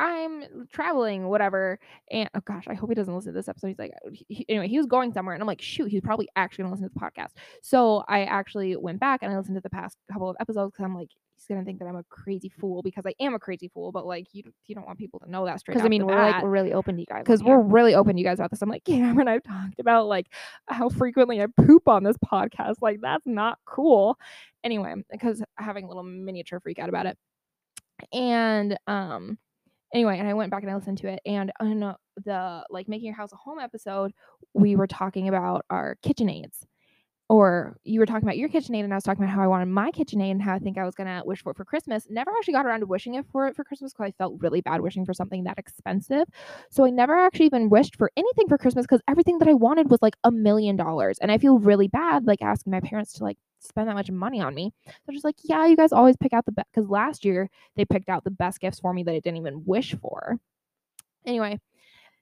"I'm traveling, whatever." And oh gosh, I hope he doesn't listen to this episode. He's like, uh, he- he- anyway, he was going somewhere, and I'm like, "Shoot, he's probably actually gonna listen to the podcast." So I actually went back and I listened to the past couple of episodes because I'm like, he's gonna think that I'm a crazy fool because I am a crazy fool, but like you, you don't want people to know that straight. Because I mean, we're like we're really open to you guys. because we're really open to you guys about this. I'm like, Cameron, I've talked about like how frequently I poop on this podcast. Like, that's not cool. Anyway, because having a little miniature freak out about it. And um anyway, and I went back and I listened to it. And on the like making your house a home episode, we were talking about our KitchenAids. Or you were talking about your KitchenAid, and I was talking about how I wanted my KitchenAid and how I think I was gonna wish for it for Christmas. Never actually got around to wishing it for it for Christmas because I felt really bad wishing for something that expensive. So I never actually even wished for anything for Christmas because everything that I wanted was like a million dollars, and I feel really bad like asking my parents to like spend that much money on me. They're just like, yeah, you guys always pick out the best because last year they picked out the best gifts for me that I didn't even wish for. Anyway,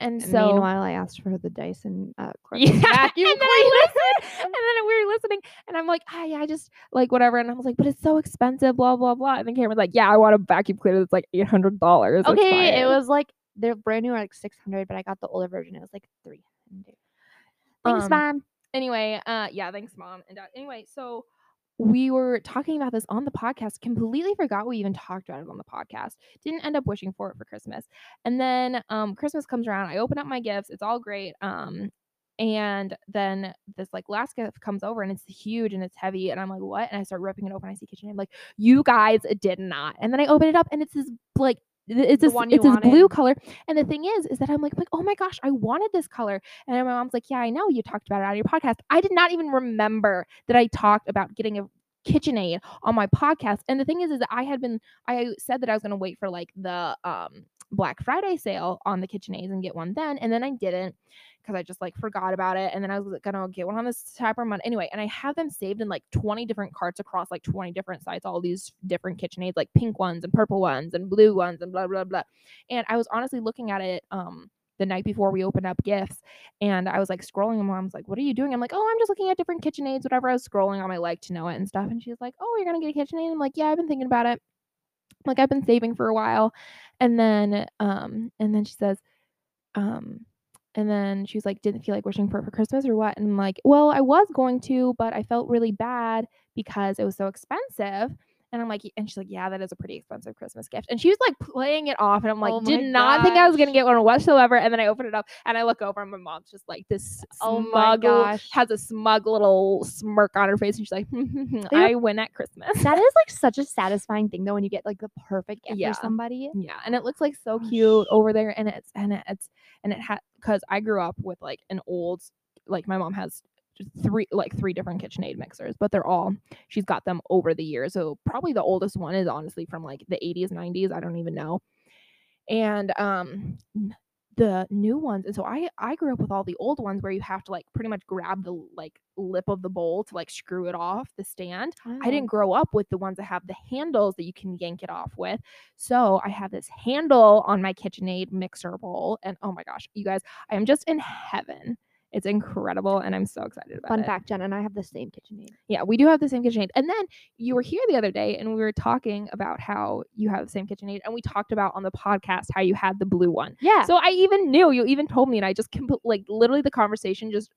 and And so meanwhile, I asked for the Dyson uh, *laughs* yeah, vacuum and then I listened, and then we were listening, and I'm like, ah, yeah, I just like whatever, and I was like, but it's so expensive, blah blah blah. And then Cameron's like, yeah, I want a vacuum cleaner that's like eight hundred dollars. Okay, it was like they're brand new, are like six hundred, but I got the older version. It was like three hundred. Thanks, Um, mom. anyway. Uh, yeah, thanks, mom and dad. Anyway, so we were talking about this on the podcast. Completely forgot we even talked about it on the podcast. Didn't end up wishing for it for Christmas. And then um, Christmas comes around. I open up my gifts. It's all great. Um, and then this like last gift comes over and it's huge and it's heavy. And I'm like, what? And I start ripping it open. I see KitchenAid. I'm like, you guys did not. And then I open it up and it's this like it's The this it's this blue color. And the thing is, is that I'm like, like, oh my gosh, I wanted this color. And my mom's like, yeah, I know you talked about it on your podcast. I did not even remember that I talked about getting a KitchenAid on my podcast. And the thing is, is that I had been, I said that I was going to wait for like the um Black Friday sale on the KitchenAids and get one then, and then I didn't because I just like forgot about it. And then I was gonna get one on this Cyber Monday anyway. And I have them saved in like 20 different carts across like 20 different sites, all these different KitchenAids, like pink ones and purple ones and blue ones and blah blah blah. And I was honestly looking at it um the night before we opened up gifts and I was like scrolling and mom's like, What are you doing? I'm like, Oh, I'm just looking at different KitchenAids, whatever. I was scrolling on my like to know it and stuff. And she's like, Oh, you're gonna get a KitchenAid? I'm like, Yeah, I've been thinking about it. Like I've been saving for a while. And then um and then she says, um and then she was like, didn't feel like wishing for it for Christmas or what? And I'm like, well, I was going to, but I felt really bad because it was so expensive. And I'm like, and she's like, yeah, that is a pretty expensive Christmas gift. And she was like playing it off. And I'm like, Oh did not think I was going to get one whatsoever. And then I open it up and I look over and my mom's just like this Oh my smug, gosh. has a smug little smirk on her face. And she's like, hmm, hmm, hmm, I win at Christmas. That is like such a satisfying thing though when you get like the perfect gift Yeah. for somebody. Yeah, and it looks like so cute over there, and it's and it's and it had because I grew up with like an old, like my mom has three like three different KitchenAid mixers, but they're all she's got them over the years. So probably the oldest one is honestly from like the 80s, 90s. I don't even know. And um the new ones and so i i grew up with all the old ones where you have to like pretty much grab the like lip of the bowl to like screw it off the stand I didn't grow up with the ones that have the handles that you can yank it off with. So I have this handle on my KitchenAid mixer bowl. And oh my gosh, you guys, I am just in heaven. It's incredible. And I'm so excited about Fun it. Fun fact, Jen and I have the same KitchenAid. Yeah, we do have the same KitchenAid. And then you were here the other day and we were talking about how you have the same KitchenAid. And we talked about on the podcast how you had the blue one. Yeah. So I even knew, you even told me, and I just compl- like literally the conversation just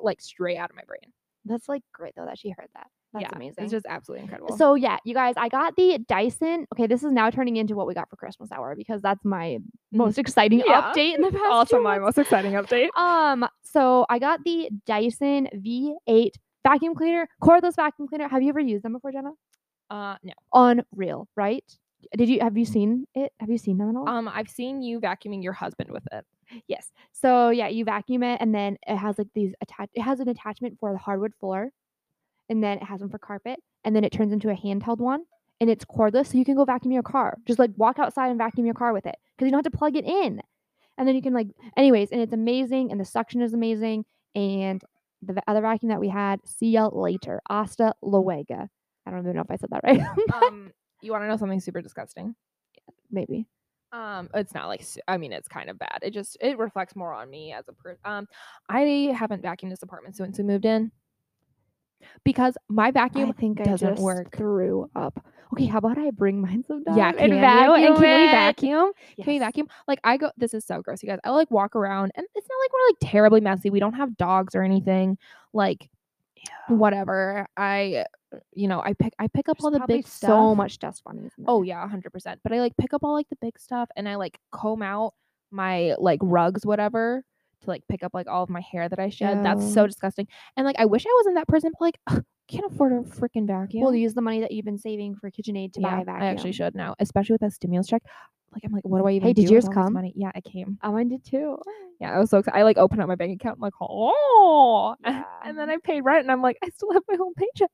like straight out of my brain. that's like great though that she heard that. That's yeah, amazing. It's just absolutely incredible. So yeah, you guys, I got the Dyson. Okay, this is now turning into what we got for Christmas hour because that's my most exciting. Yeah. update in the *laughs* past. also my most exciting update. Um, so I got the Dyson V8 vacuum cleaner, cordless vacuum cleaner. Have you ever used them before, Jenna? Uh, no. Unreal, right? Did you have you seen it? Have you seen them at all? Um, I've seen you vacuuming your husband with it. yes. So yeah, you vacuum it, and then it has like these attach. It has an attachment for the hardwood floor, and then it has one for carpet, and then it turns into a handheld one, and it's cordless, so you can go vacuum your car. Just like walk outside and vacuum your car with it, because you don't have to plug it in, and then you can like, anyways, and it's amazing, and the suction is amazing, and the other vacuum that we had, see you later, Asta Luega. I don't even know if I said that right. *laughs* Um, you want to know something super disgusting? Maybe. Um, it's not like I mean, it's kind of bad. It just it reflects more on me as a person. Um, I haven't vacuumed this apartment since we moved in because my vacuum I vacuum think I doesn't just work. through up. Okay, how about I bring mine sometime? Yeah, can and you? And can we it? vacuum? Can we vacuum? Like I go. This is so gross, you guys. I like walk around, and it's not like we're like terribly messy. We don't have dogs or anything. Like whatever. I, you know, I pick I pick up all the big so much dust bunnies. Oh yeah, hundred percent. But I like pick up all like the big stuff, and I like comb out my like rugs, whatever, to like pick up like all of my hair that I shed. That's so disgusting. And like I wish I wasn't that person, but like ugh, can't afford a freaking vacuum. We'll use the money that you've been saving for KitchenAid to buy yeah, a vacuum. I actually should now, especially with that stimulus check. Like I'm like, what do I even Hey, do did with yours come? Money? Yeah, it came. Oh, mine did too. Yeah, I was so excited. I like opened up my bank account. I'm like, oh, Yeah. *laughs* and then I paid rent, and I'm like, I still have my whole paycheck.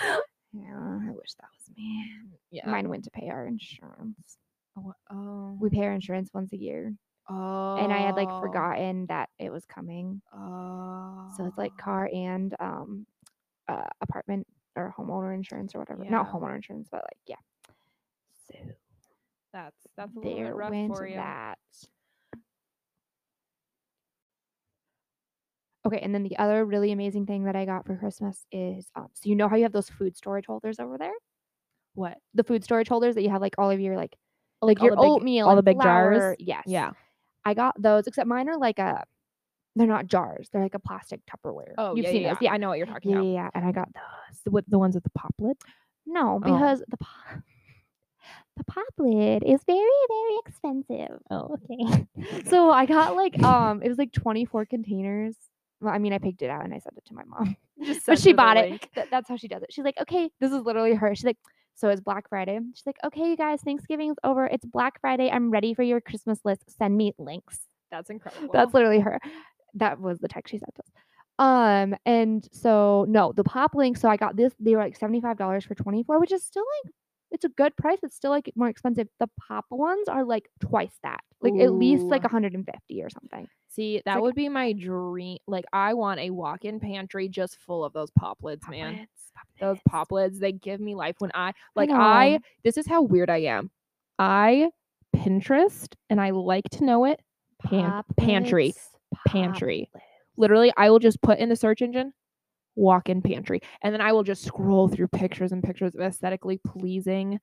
*laughs* Yeah, I wish that was me. yeah. Mine went to pay our insurance. Oh, oh. We pay our insurance once a year, oh. and I had like forgotten that it was coming. Oh. So it's like car and um, uh, apartment or homeowner insurance or whatever. Not homeowner insurance, but like yeah. So That's that's a little bit rough for you. that. Okay, and then the other really amazing thing that I got for Christmas is um, so you know how you have those food storage holders over there, What? the food storage holders that you have like all of your like Oh, like your the big- oatmeal, all the big jars? Yes, Yeah. I got those. Except mine are like a they're not jars. They're like a plastic Tupperware. Oh, You've yeah, seen yeah, those. yeah. I know what you're talking Yeah, yeah, about. yeah. And I got those. The, with the ones with the pop lid. No, Oh. because the pop, *laughs* the pop lid is very, very expensive. Oh, okay. *laughs* So I got like um, it was like 24 containers. Well, I mean, I picked it out and I sent it to my mom. *laughs* Just but she bought it. Th- that's how she does it. She's like, okay, this is literally her. She's like, so it's Black Friday. She's like, okay, you guys, Thanksgiving's over. It's Black Friday. I'm ready for your Christmas list. Send me links. That's incredible. That's literally her. That was the text she sent us. Um, and so no, the pop link. So I got this. They were like seventy five dollars for twenty four, which is still like it's a good price. It's still like more expensive. The pop ones are like twice that, like at least like Ooh. one hundred and fifty or something. See, that like- would be my dream. Like, I want a walk-in pantry just full of those pop lids, Pop man. lids, pop Those lids. pop lids, they give me life. When I like, I know. this is how weird I am. I Pinterest, and I like to know it. pan- Pop pantry, lids, pantry. Literally, I will just put in the search engine walk-in pantry, and then I will just scroll through pictures and pictures of aesthetically pleasing,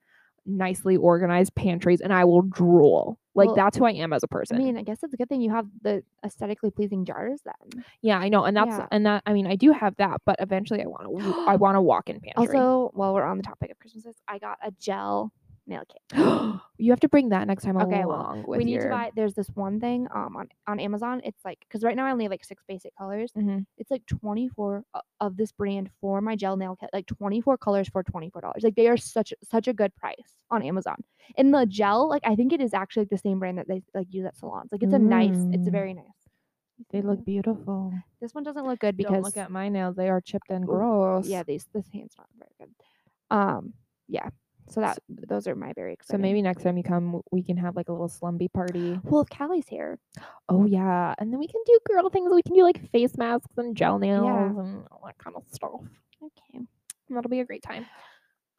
nicely organized pantries, and I will drool. Like Well, that's who I am as a person. I mean, I guess it's a good thing you have the aesthetically pleasing jars then. Yeah, I know, and that's Yeah. and that I mean I do have that, but eventually I want to I *gasps* want to walk in pantry. Also, while we're on the topic of Christmases, I got a gel nail kit. *gasps* you have to bring that next time Okay, well, along with we need your. to buy. There's this one thing um on on Amazon. It's like because right now I only have like six basic colors. Mhm. It's like 24 o- of this brand for my gel nail kit. Like 24 colors for 24 dollars. Like they are such such a good price on Amazon. And the gel, like I think it is actually like the same brand that they like use at salons. Like it's a nice. It's Mm. very nice. They look Mhm. beautiful. This one doesn't look good Don't because look at my nails; they are chipped and gross. yeah, these this hand's not very good. Um, yeah. So that those are my very So maybe next time you come, we can have like a little slumby party. well, if Callie's here, Oh yeah, and then we can do girl things. We can do like face masks and gel nails and all that kind of stuff. okay. And that'll be a great time.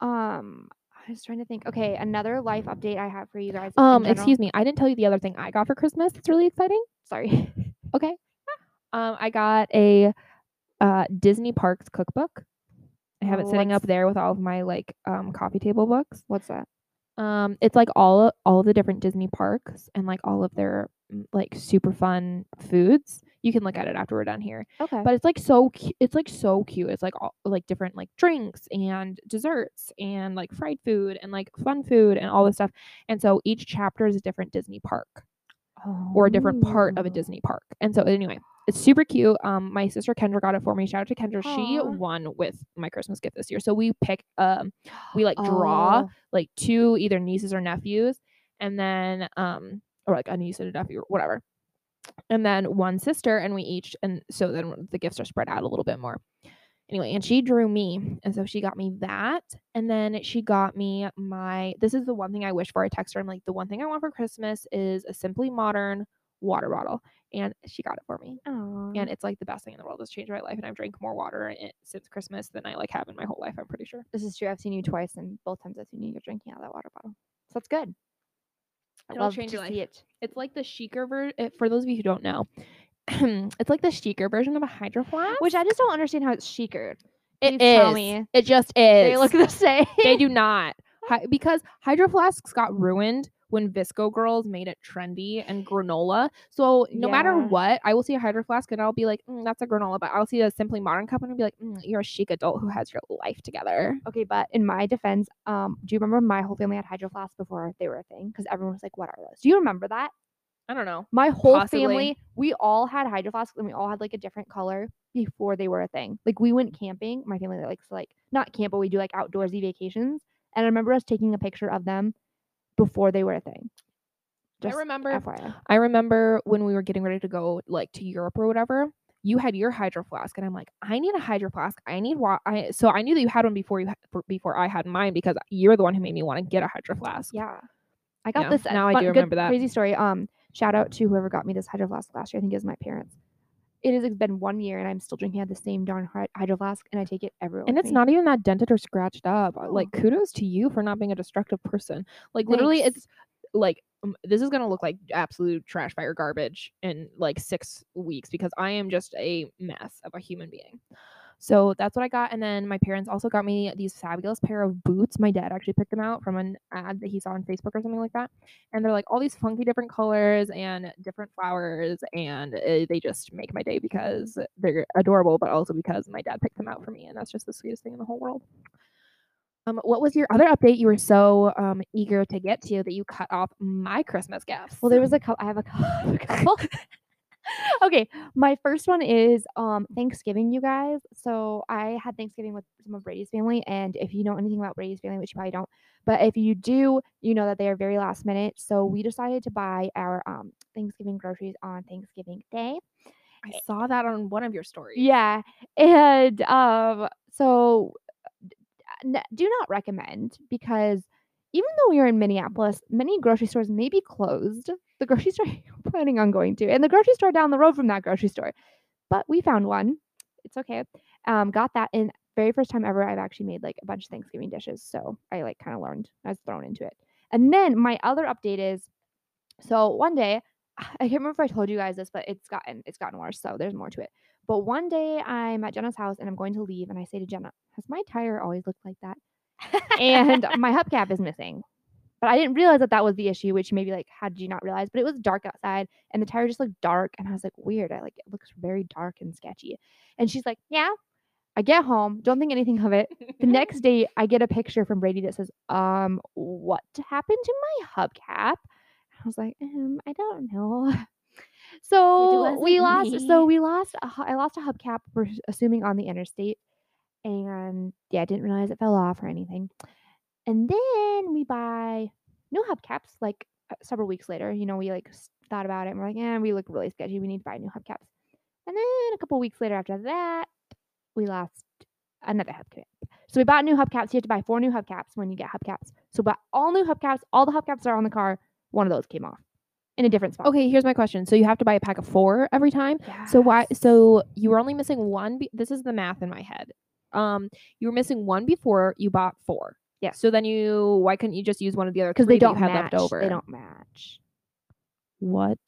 Um, I was trying to think. Okay, another life update I have for you guys. Um, excuse me, I didn't tell you the other thing I got for Christmas. It's really exciting. Sorry. *laughs* Okay. *laughs* Um, I got a uh Disney Parks cookbook. I have it Oh, sitting up there with all of my like um coffee table books. What's that? Um, it's like all all of the different Disney parks and like all of their mm, like super fun foods. You can look at it after we're done here. Okay. But it's like so cu- it's like so cute. It's like all like different like drinks and desserts and like fried food and like fun food and all this stuff. And so each chapter is a different Disney park or a different part of a Oh. Disney park. And so anyway, it's super cute. Um, my sister Kendra got it for me. Shout out to Kendra. She won with my Christmas gift this year. So we pick um we like draw Oh, like two either nieces or nephews, and then um or like a niece and a nephew or whatever, and then one sister, and we each and so then the gifts are spread out a little bit more. Anyway, and she drew me, and so she got me that, and then she got me my. This is the one thing I wish for. I text her. I'm like, the one thing I want for Christmas is a simply modern water bottle, and she got it for me. aw. And it's like the best thing in the world. It's changed my life, and I've drank more water in since Christmas than I like have in my whole life. I'm pretty sure. this is true. I've seen you twice, and both times I've seen you, you're drinking out of that water bottle. So that's good. I It'll love change to your see it. It's like the chicer version. Eh, for those of you who don't know, *clears throat* it's like the chicer version of a hydro flask. Which I just don't understand how it's chicered. it me? It just is. They look the *laughs* same. they do not. Hy- because hydro flasks got ruined when VSCO girls made it trendy and granola. So no matter what, I will see a hydro flask and I'll be like, "Mm, that's a granola. But I'll see a simply modern cup and I'll be like, "Mm, you're a chic adult who has your life together. Okay, but in my defense, um, do you remember my whole family had hydro flasks before they were a thing? Because everyone was like, "What are those?" Do you remember that? I don't know. My whole Possibly. family, we all had hydro flasks and we all had like a different color before they were a thing. Like we went camping. My family likes to like not camp, but we do like outdoorsy vacations. And I remember us taking a picture of them before they were a thing. Just I remember FYI. I remember when we were getting ready to go like to Europe or whatever, you had your hydro flask, and I'm like, I need a hydro flask. I need wa- I so I knew that you had one before you ha- before I had mine because you're the one who made me want to get a hydro flask. Yeah. I got this. uh, now I fun- do good, remember that. Crazy story. Um, shout out to whoever got me this hydro flask last year. I think it was my parents. It has been one year and I'm still drinking out the same darn hy- hydro flask, and I take it everywhere. And it's me. not even that dented or scratched up. Uh, Like kudos to you for not being a destructive person. Like literally, it's like um, this is gonna look like absolute trash fire garbage in like six weeks because I am just a mess of a human being. So that's what I got. And then my parents also got me these fabulous pair of boots. My dad actually picked them out from an ad that he saw on Facebook or something like that. And they're like all these funky different colors and different flowers. And uh, they just make my day because they're adorable, but also because my dad picked them out for me. And that's just the sweetest thing in the whole world. Um, what was your other update you were so um, eager to get to that you cut off my Christmas gifts? Well, there was a couple. I have a *laughs* couple. *laughs* okay, my first one is um Thanksgiving, you guys. So I had Thanksgiving with some of Brady's family, and if you know anything about Brady's family, which you probably don't, but if you do, you know that they are very last minute. So we decided to buy our um Thanksgiving groceries on Thanksgiving Day. I saw that on one of your stories. Yeah, and um so n- do not recommend because even though we are in Minneapolis, many grocery stores may be closed. The grocery store you're *laughs* planning on going to, and the grocery store down the road from that grocery store. But we found one. It's okay. Um, got that in very first time ever. I've actually made like a bunch of Thanksgiving dishes, so I like kind of learned. I was thrown into it. And then my other update is, so one day *sighs* I can't remember if I told you guys this, but it's gotten it's gotten worse. So there's more to it. But one day I'm at Jenna's house and I'm going to leave, and I say to Jenna, "Has my tire always looked like that?" *laughs* and my hubcap is missing. But I didn't realize that that was the issue, which maybe like how did you not realize? But it was dark outside and the tire just looked dark, and I was like, weird. I like it looks very dark and sketchy. And she's like, yeah. I get home, don't think anything of it. The *laughs* next day, I get a picture from Brady that says, um, what happened to my hubcap? I was like, um, I don't know. *laughs* So we lost. So we lost. A, I lost a hubcap. We're assuming on the interstate, and yeah, I didn't realize it fell off or anything. And then we buy new hubcaps like uh, several weeks later. You know, we like thought about it and we're like, yeah, we look really sketchy. We need to buy new hubcaps. And then a couple weeks later after that, we lost another hubcap. So we bought new hubcaps. You have to buy four new hubcaps when you get hubcaps. So we bought all new hubcaps. All the hubcaps are on the car. One of those came off in a different spot. Okay, here's my question. So you have to buy a pack of four every time. So why? So you were only missing one. Be- this is the math in my head. Um, you were missing one before you bought four. Yes. So then you, why couldn't you just use one of the other? because they don't have match. left over. They don't match. What?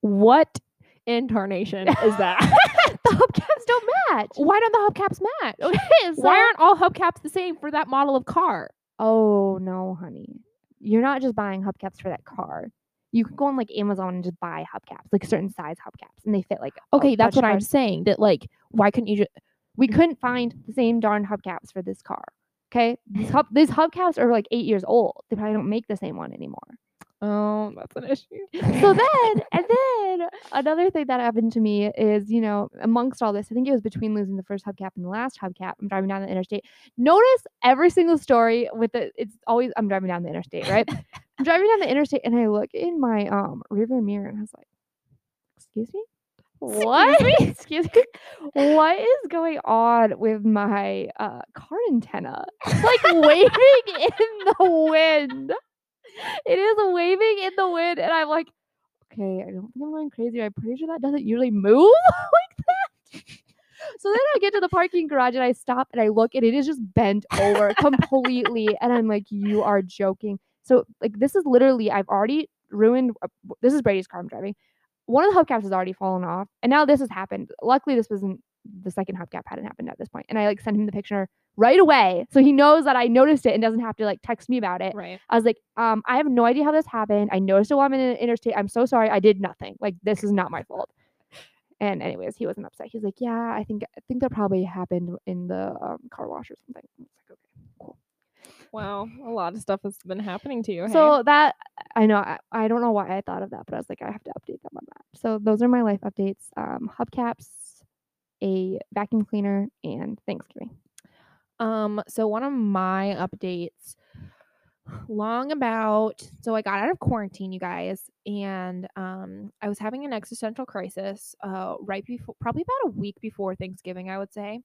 What incarnation is that? *laughs* the hubcaps don't match. Why don't the hubcaps match? Okay, so Why aren't all hubcaps the same for that model of car? Oh no, honey, you're not just buying hubcaps for that car. You can go on like Amazon and just buy hubcaps, like certain size hubcaps, and they fit like. Okay, that's what I'm saying. That like, why couldn't you just? We couldn't find the same darn hubcaps for this car. Okay, these hub these hubcaps are like eight years old. They probably don't make the same one anymore. Oh, that's an issue. so *laughs* then and then another thing that happened to me is you know amongst all this i think it was between losing the first hubcap and the last hubcap i'm driving down the interstate notice every single story with the it's always i'm driving down the interstate right *laughs* i'm driving down the interstate and i look in my um rearview mirror and i was like excuse me what? *laughs* excuse me? What is going on with my uh car antenna? It's like *laughs* waving in the wind. It is waving in the wind and i'm like okay i don't think i'm going crazy i'm pretty sure that doesn't usually move *laughs* like that. So then i get to the parking garage and i stop and i look and it is just bent over completely and i'm like you are joking. So like this is literally i've already ruined a- this is brady's car i'm driving one of the hubcaps has already fallen off and now this has happened luckily this wasn't the second hubcap hadn't happened at this point and i like sent him the picture right away so he knows that i noticed it and doesn't have to like text me about it Right. I was like, um, I have no idea how this happened. I noticed it while I'm in an interstate. I'm so sorry. I did nothing. Like this is not my *laughs* fault. And anyways, he wasn't upset. He's like, yeah, I think I think that probably happened in the um, car wash or something. I was like, okay. Wow, a lot of stuff has been happening to you. hey? So that I know I, I don't know why I thought of that, but I was like, I have to update them on that. So those are my life updates: um, hubcaps, a vacuum cleaner, and Thanksgiving. Um, so one of my updates long about so I got out of quarantine, you guys, and um I was having an existential crisis uh right before probably about a week before Thanksgiving, I would say.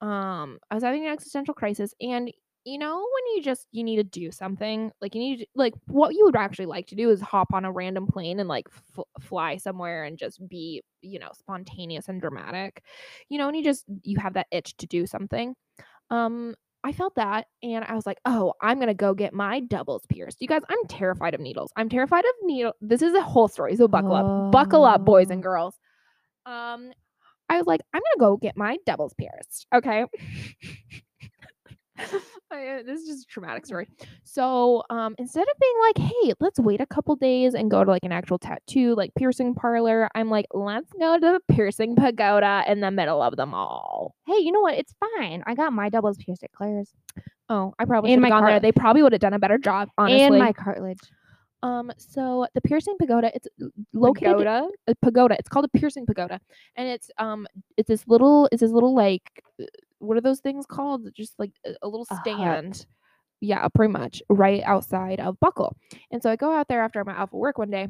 Um I was having an existential crisis and you know when you just you need to do something like you need to, like what you would actually like to do is hop on a random plane and like f- fly somewhere and just be you know spontaneous and dramatic you know and you just you have that itch to do something um I felt that and I was like, "Oh, I'm going to go get my doubles pierced." You guys, I'm terrified of needles. I'm terrified of needle. This is a whole story, so buckle up. Buckle up, boys and Oh. girls. Um I was like, I'm gonna go get my doubles pierced. Okay. *laughs* *laughs* I, uh, this is just a traumatic story. So, um, instead of being like, "Hey, let's wait a couple days and go to like an actual tattoo, like piercing parlor," I'm like, "Let's go to the piercing pagoda in the middle of them all." Hey, you know what? It's fine. I got my doubles pierced at Claire's Oh, I probably should have gone there. They probably would have done a better job, honestly. and my cartilage. Um, so the piercing pagoda, it's located Pagoda? a pagoda. It's called a piercing pagoda, and it's um, it's this little, it's this little like, uh, what are those things called? Just like a, a little hut. stand. Yeah, pretty much right outside of Buckle. And so I go out there after I'm out of work one day,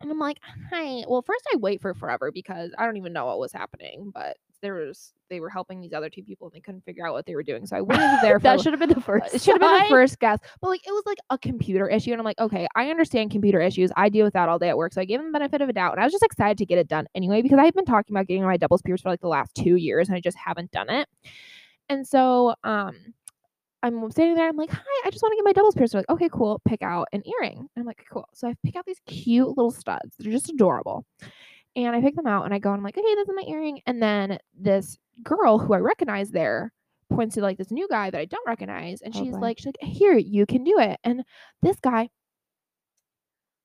and I'm like, hi. Well, first I wait for forever because I don't even know what was happening, but there was they were helping these other two people and they couldn't figure out what they were doing. So I waited there *laughs* that should have been the first. it should have been the first guess. But like it was like a computer issue. And I'm like, okay, I understand computer issues. I deal with that all day at work. So I gave them the benefit of a doubt. And I was just excited to get it done anyway, because I've been talking about getting my doubles pierced for like the last two years and I just haven't done it. And so um I'm sitting there, I'm like, hi, I just want to get my doubles pierced. They're like, okay, cool. Pick out an earring. And I'm like, cool. So I pick out these cute little studs. They're just adorable. And I pick them out and I go and I'm like, okay, this is my earring. And then this girl who I recognize there points to like this new guy that I don't recognize. And Oh, she's boy. like, she's like, here, you can do it. And this guy,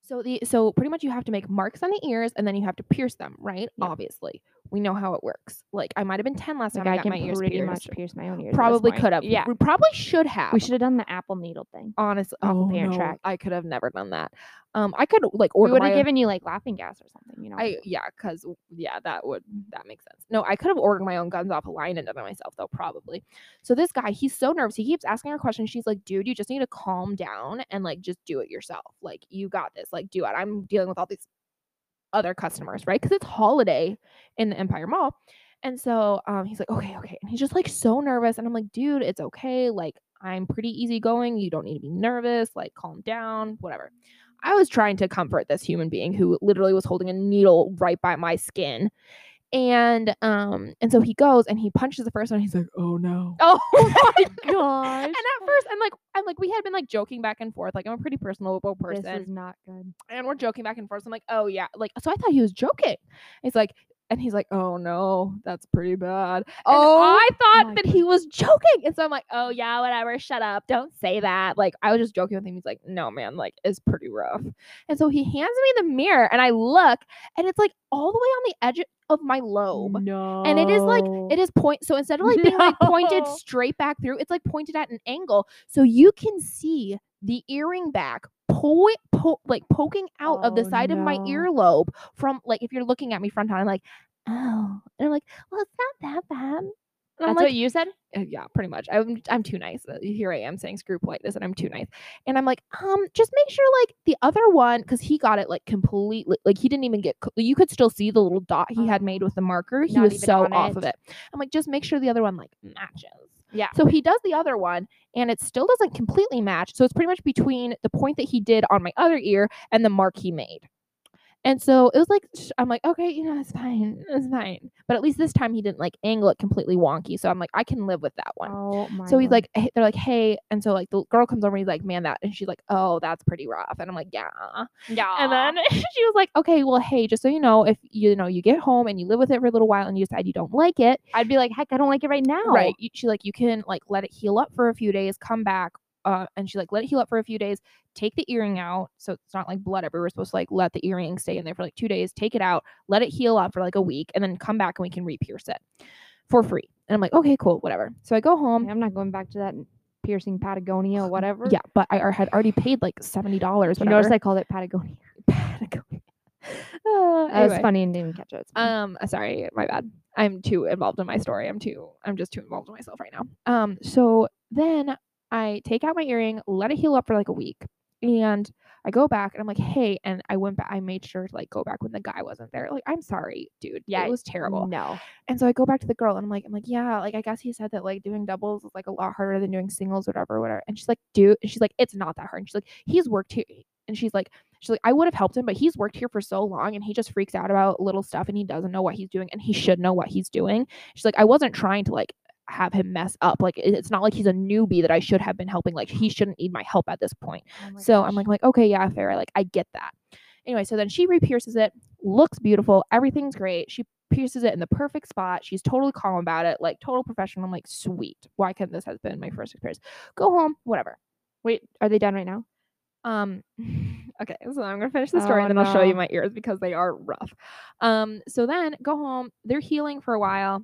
so the so pretty much you have to make marks on the ears and then you have to pierce them, right? Yep. Obviously. We know how it works. Like I might have been 10 last Like time I got can my ears pretty pierced. much pierce my own ears. Probably could have. Yeah. We probably should have. We should have done the apple needle thing. honestly oh, no, Track. I could have never done that. Um I could like order. We would have given you like laughing gas or something, you know. I yeah, because yeah, that would that makes sense. No, I could have ordered my own guns off a line and done it myself though, probably. So this guy, he's so nervous. He keeps asking her questions. She's like, dude, you just need to calm down and like just do it yourself. Like you got this. Like do it. I'm dealing with all these other customers, right? Because it's holiday in the Empire Mall. And so um he's like, okay, okay. And he's just like so nervous. And I'm like, dude, it's okay. Like, I'm pretty easygoing. You don't need to be nervous. Like, calm down, whatever. I was trying to comfort this human being who literally was holding a needle right by my skin. And um, and so he goes and he punches the first one. He's like, oh no. oh *laughs* my gosh. And at first, I'm like, I'm like, we had been like joking back and forth. Like, I'm a pretty personable person This is not good. and we're joking back and forth. So I'm like, oh yeah, like so I thought he was joking. He's like, and he's like, oh no, that's pretty bad. And I thought that he was joking, and so I'm like, oh yeah, whatever, shut up, don't say that. Like I was just joking with him. He's like, no man, like it's pretty rough. And so he hands me the mirror, and I look, and it's like all the way on the edge of my lobe. No. And it is like it is point. So instead of like being like pointed *laughs* straight back through, it's like pointed at an angle, so you can see the earring back point po- like poking out of the Oh, side of my earlobe from like if you're looking at me front on. I'm like, oh, and I'm like, well, it's not that bad. That's like, what you said? uh, yeah, pretty much. I'm I'm too nice. Uh, Here I am saying screw politeness, and I'm too nice. And I'm like, um, just make sure like the other one, because he got it like completely, like he didn't even get. You could still see the little dot he had made with the marker. He Not was so off it. of it. I'm like, just make sure the other one like matches. Yeah. So he does the other one, and it still doesn't completely match. So it's pretty much between the point that he did on my other ear and the mark he made. And so it was like I'm like, okay, you know, it's fine, it's fine. But at least this time he didn't like angle it completely wonky. So I'm like, I can live with that one. Oh my So he's like, they're like, hey, and so like the girl comes over and he's like, man, that, and she's like, oh, that's pretty rough, and I'm like, yeah. yeah. And then *laughs* she was like, okay, well, hey, just so you know, if you know you get home and you live with it for a little while and you decide you don't like it, I'd be like, heck, I don't like it right now. right? She like, you can like let it heal up for a few days, come back, uh, and she like let it heal up for a few days, take the earring out, so it's not like blood everywhere. We're supposed to like let the earring stay in there for like two days, take it out, let it heal up for like a week, and then come back and we can re-pierce it for free. And I'm like, okay, cool, whatever. So I go home. I'm not going back to that piercing Patagonia or whatever. Yeah, but I had already paid like seventy dollars. You notice I called it Patagonia. *laughs* Patagonia. *laughs* Uh, That was funny and didn't catch it. Um, uh, sorry, my bad. I'm too involved in my story. I'm too. I'm just too involved in myself right now. Um, so then I take out my earring, let it heal up for like a week, and I go back and I'm like, hey, and I went back. I made sure to like go back when the guy wasn't there. Like, I'm sorry, dude. Yeah, it was terrible. No. And so I go back to the girl and I'm like, I'm like, yeah, like I guess he said that like doing doubles is like a lot harder than doing singles, whatever, whatever. And she's like, dude, and she's like, it's not that hard. And she's like, he's worked here. And she's like, she's like, I would have helped him, but he's worked here for so long and he just freaks out about little stuff and he doesn't know what he's doing and he should know what he's doing. She's like, I wasn't trying to like have him mess up. Like it's not like he's a newbie that I should have been helping. Like he shouldn't need my help at this point. Oh So gosh. I'm like, like, okay, yeah, fair. Like, I get that. Anyway, so then she re-pierces it, looks beautiful, everything's great. She pierces it in the perfect spot. She's totally calm about it, like total professional. I'm like, sweet. Why couldn't this have been my first experience? Go home, whatever. Wait, are they done right now? Um, *laughs* okay, so I'm gonna finish the story Oh, and then I'll show you my ears because they are rough. Um, so then go home. They're healing for a while,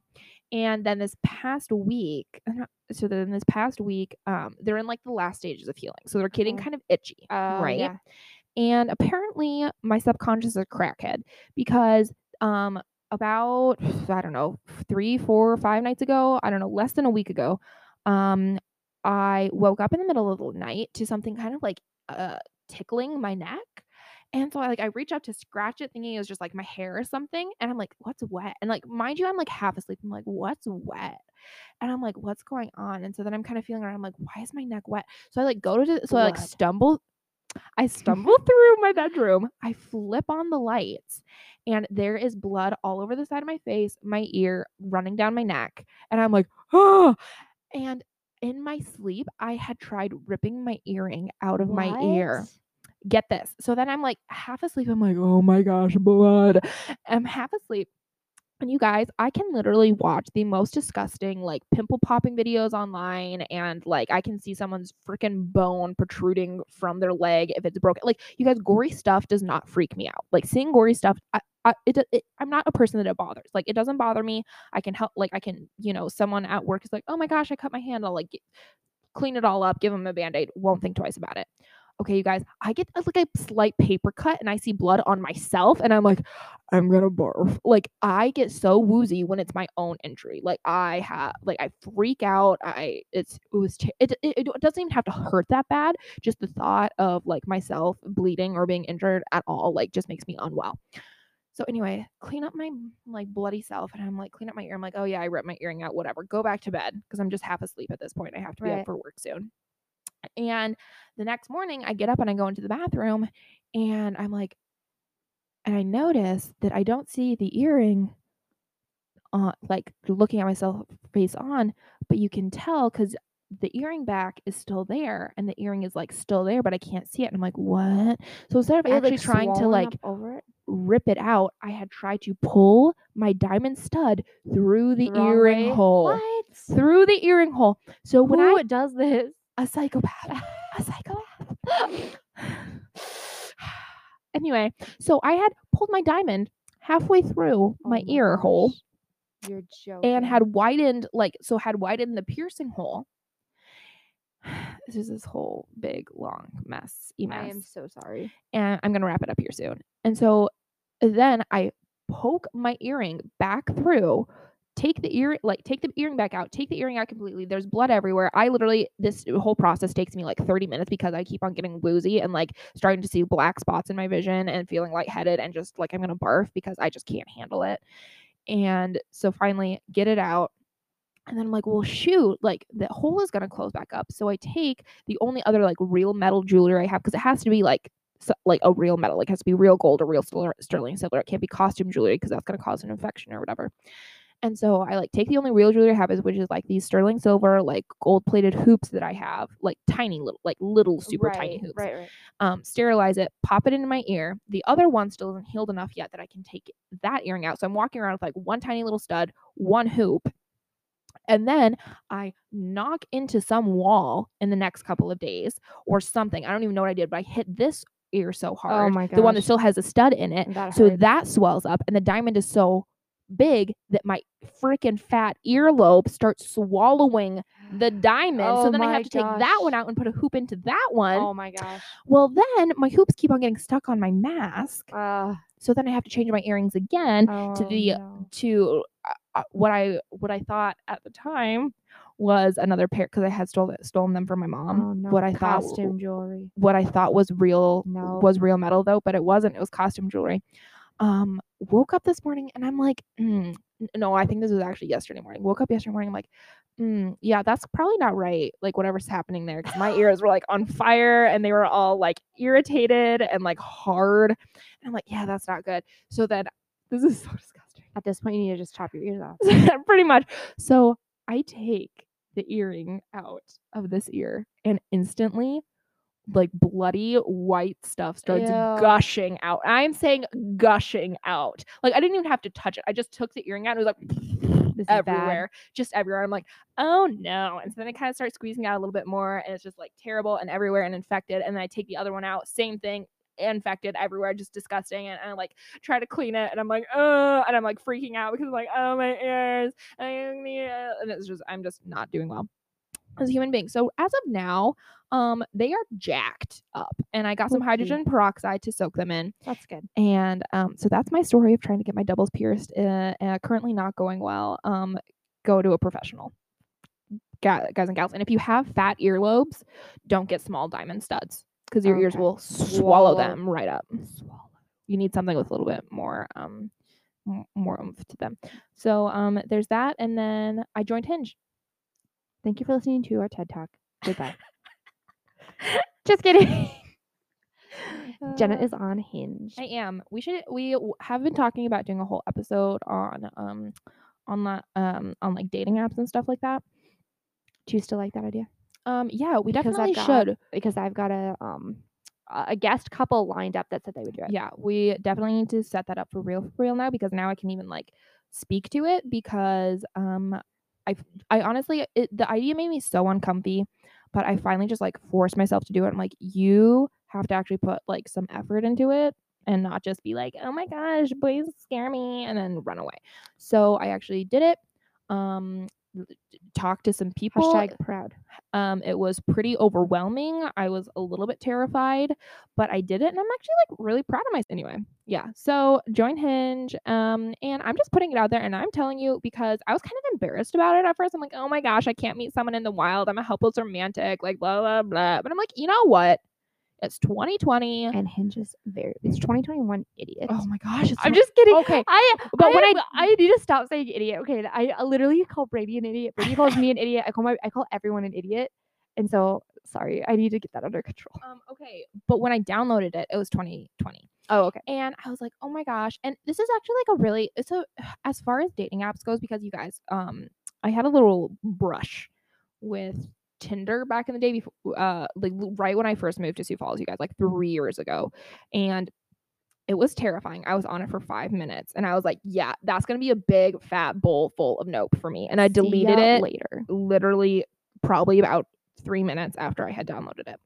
and then this past week, uh, so then this past week, um, they're in like the last stages of healing, so they're getting kind of itchy, Uh, right? Yeah. And apparently, my subconscious is a crackhead because um about I don't know three, four, five nights ago, I don't know, less than a week ago, um, I woke up in the middle of the night to something kind of like uh tickling my neck. And so I like I reach out to scratch it, thinking it was just like my hair or something. And I'm like, what's wet? And like, mind you, I'm like half asleep. I'm like, what's wet? And I'm like, what's going on? And so then I'm kind of feeling around. I'm like, why is my neck wet? So I like go to so I like stumble. I stumble *laughs* through my bedroom. I flip on the lights, and there is blood all over the side of my face, my ear, running down my neck. And I'm like, oh. And in my sleep, I had tried ripping my earring out of my ear What? Get this. So then I'm like half asleep. I'm like, oh my gosh, blood. I'm half asleep. And you guys, I can literally watch the most disgusting, like pimple popping videos online, and like I can see someone's freaking bone protruding from their leg if it's broken. Like, you guys, gory stuff does not freak me out. Like, seeing gory stuff, I, I, it, it, I'm not a person that it bothers. Like, it doesn't bother me. I can help, like, I can, you know, someone at work is like, oh my gosh, I cut my hand. I'll like clean it all up, give them a band aid, won't think twice about it. Okay, you guys, I get a, like a slight paper cut and I see blood on myself and I'm like, I'm gonna barf. Like I get so woozy when it's my own injury. Like I have, like I freak out. I it's it was it, it it doesn't even have to hurt that bad. Just the thought of like myself bleeding or being injured at all like just makes me unwell. So anyway, clean up my like bloody self, and I'm like, clean up my ear. I'm like, oh yeah, I ripped my earring out. Whatever. Go back to bed because I'm just half asleep at this point. I have to be Right. up for work soon. And the next morning, I get up and I go into the bathroom, and I'm like, and I notice that I don't see the earring on, like looking at myself face on, but you can tell because the earring back is still there, and the earring is like still there, but I can't see it. And I'm like, what? So instead of actually like, trying to like over it rip it out, I had tried to pull my diamond stud through the, The wrong earring way? hole. What? Through the earring hole. So when Who I does this? A psychopath. A psychopath. *sighs* anyway, so I had pulled my diamond halfway through Oh my ear hole. You're joking. and had widened like so had widened the piercing hole. *sighs* This is this whole big long mess. I mess am so sorry. and I'm gonna wrap it up here soon. And so then I poke my earring back through, take the ear like take the earring back out, take the earring out completely. There's blood everywhere. I literally this whole process takes me like 30 minutes because I keep on getting woozy and like starting to see black spots in my vision and feeling lightheaded and just like I'm gonna barf because I just can't handle it. And so finally get it out. And then I'm like, well, shoot, like the hole is gonna close back up. So I take the only other like real metal jewelry I have because it has to be like so, like a real metal, like has to be real gold or real sterling silver. It can't be costume jewelry because that's gonna cause an infection or whatever. And so I like take the only real jewelry I have is which is like these sterling silver, like gold plated hoops that I have, like tiny little, like little super tiny hoops Right, right. um, sterilize it, pop it into my ear. The other one still isn't healed enough yet that I can take that earring out. So I'm walking around with like one tiny little stud, one hoop. And then I knock into some wall in the next couple of days or something. I don't even know what I did, but I hit this ear so hard. Oh my god. The one that still has a stud in it. That So hurts. that swells up, and the diamond is so big that my freaking fat earlobe starts swallowing the diamond. Oh so then I have to take that one out and put a hoop into that one. Oh my gosh. Well, then my hoops keep on getting stuck on my mask. Uh, So then I have to change my earrings again oh, the- no. to uh, uh, what I what I thought at the time was another pair because I had stolen stolen them from my mom. oh, no. What I thought costume jewelry. what I thought was real No. was real metal though, but it wasn't. It was costume jewelry. Um, woke up this morning and I'm like, mm, no, I think this was actually yesterday morning. Woke up yesterday morning. I'm like, mm, yeah, that's probably not right. Like whatever's happening there, because my ears were like on fire and they were all like irritated and like hard. And I'm like, yeah, that's not good. So then *laughs* this is so disgusting. At this point, you need to just chop your ears off. *laughs* Pretty much. So I take the earring out of this ear and instantly like bloody white stuff starts Ew. gushing out. I am saying gushing out. Like I didn't even have to touch it. I just took the earring out and it was like *sniffs* This is bad. everywhere, just everywhere. I'm like, oh no. And so then it kind of starts squeezing out a little bit more, and it's just like terrible and everywhere and infected. And then I take the other one out, same thing, infected everywhere, just disgusting. And I like try to clean it, and I'm like, oh, and I'm like freaking out because I'm like, oh my ears, I need it. and it's just I'm just not doing well as a human being. So as of now, um, they are jacked up, and I got some hydrogen peroxide to soak them in. That's good. And um, so that's my story of trying to get my doubles pierced. Uh, uh, currently not going well. Um, go to a professional, Ga- guys and gals. And if you have fat earlobes, don't get small diamond studs because your ears will swallow Swallow. them right up. Swallow. You need something with a little bit more um more oomph to them. So um, there's that, and then I joined Hinge. Thank you for listening to our TED Talk. Goodbye. *laughs* Just kidding. *laughs* Jenna Uh, is on Hinge. I am. We should. We have been talking about doing a whole episode on um on that um on like dating apps and stuff like that. Do you still like that idea? Um, yeah, we Because definitely I've got- should. Because I've got a um a a guest couple lined up that said they would do it. Yeah, we definitely need to set that up for real, for real now because now I can even like speak to it because um I I honestly it, the idea made me so uncomfy, but I finally just like forced myself to do it. I'm like, you have to actually put like some effort into it and not just be like, oh my gosh, boys scare me and then run away. So I actually did it. Um, talked to some people. Hashtag proud. Um, it was pretty overwhelming. I was a little bit terrified, but I did it, and I'm actually like really proud of myself. Anyway, yeah. So join Hinge, um, and I'm just putting it out there, and I'm telling you because I was kind of embarrassed about it at first. I'm like, oh my gosh, I can't meet someone in the wild. I'm a helpless romantic, like blah blah blah. But I'm like, you know what? It's 2020. And Hinge is very. It's 2021. Idiot. Oh my gosh, it's I'm so- just kidding. okay. I But I when I- I need to stop saying idiot. Okay, I, I literally call Brady an idiot. Brady calls me an idiot. I call my I call everyone an idiot. And so sorry, I need to get that under control. Um, okay, but when I downloaded it, it was 2020. Oh, okay. and I was like, "Oh my gosh!" And this is actually like a really it's a as far as dating apps goes because you guys, um, I had a little brush with Tinder back in the day before, uh, like right when I first moved to Sioux Falls, you guys, like three years ago, and it was terrifying. I was on it for five minutes, and I was like, "Yeah, that's gonna be a big fat bowl full of nope for me," and I deleted it later. literally probably about three minutes after I had downloaded it.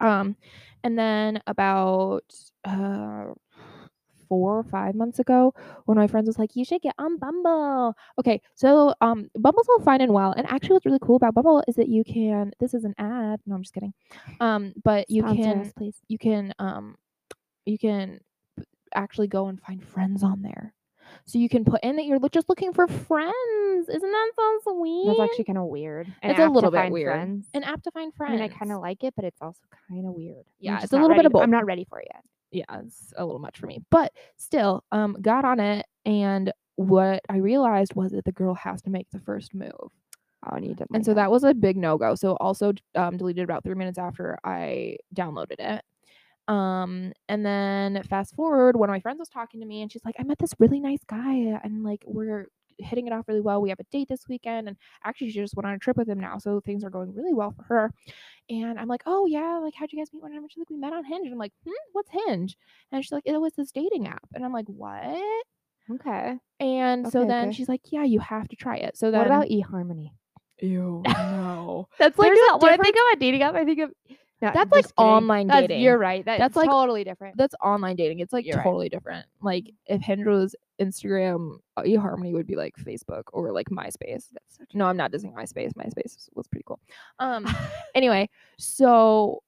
Um, and then about uh four or five months ago, one of my friends was like, "You should get on Bumble." Okay, so um, Bumble's all fine and well, and actually, what's really cool about Bumble is that you can. This is an ad. No, I'm just kidding. Um, but you Sponsor can us, please. you can um you can actually go and find friends on there. So you can put in that you're just looking for friends. Isn't that so sweet? That's actually kind of weird. An It's a little bit weird. Friends. an app to find I friends. mean, I kind of like it, but it's also kind of weird. I'm Yeah, it's a little bit of to- I'm not ready for it yet. Yeah, it's a little much for me. But still, um, got on it, and what I realized was that the girl has to make the first move, Oh, I need to. and so that was a big no go. So also um, deleted about three minutes after I downloaded it. Um, and then fast forward, one of my friends was talking to me, and she's like, "I met this really nice guy, and like we're hitting it off really well. We have a date this weekend, and actually, she just went on a trip with him now, so things are going really well for her." And I'm like, "Oh yeah, like how'd you guys meet?" Whatever. She's like, "We met on Hinge." And I'm like, "Hmm, what's Hinge?" And she's like, "It was this dating app." And I'm like, "What?" okay. And so then okay. she's like, "Yeah, you have to try it." So then, What about eHarmony? ew? No, *laughs* That's like like a when I think of a dating app, I think of no, That's like kidding. online That's- dating. You're right. That's, That's like- totally different. that's online dating. It's like You're right. totally different. Like if Hinge was Instagram, uh, eHarmony would be like Facebook or like MySpace. That's No, I'm not dissing MySpace. MySpace was- was pretty cool. Um, *laughs* anyway, so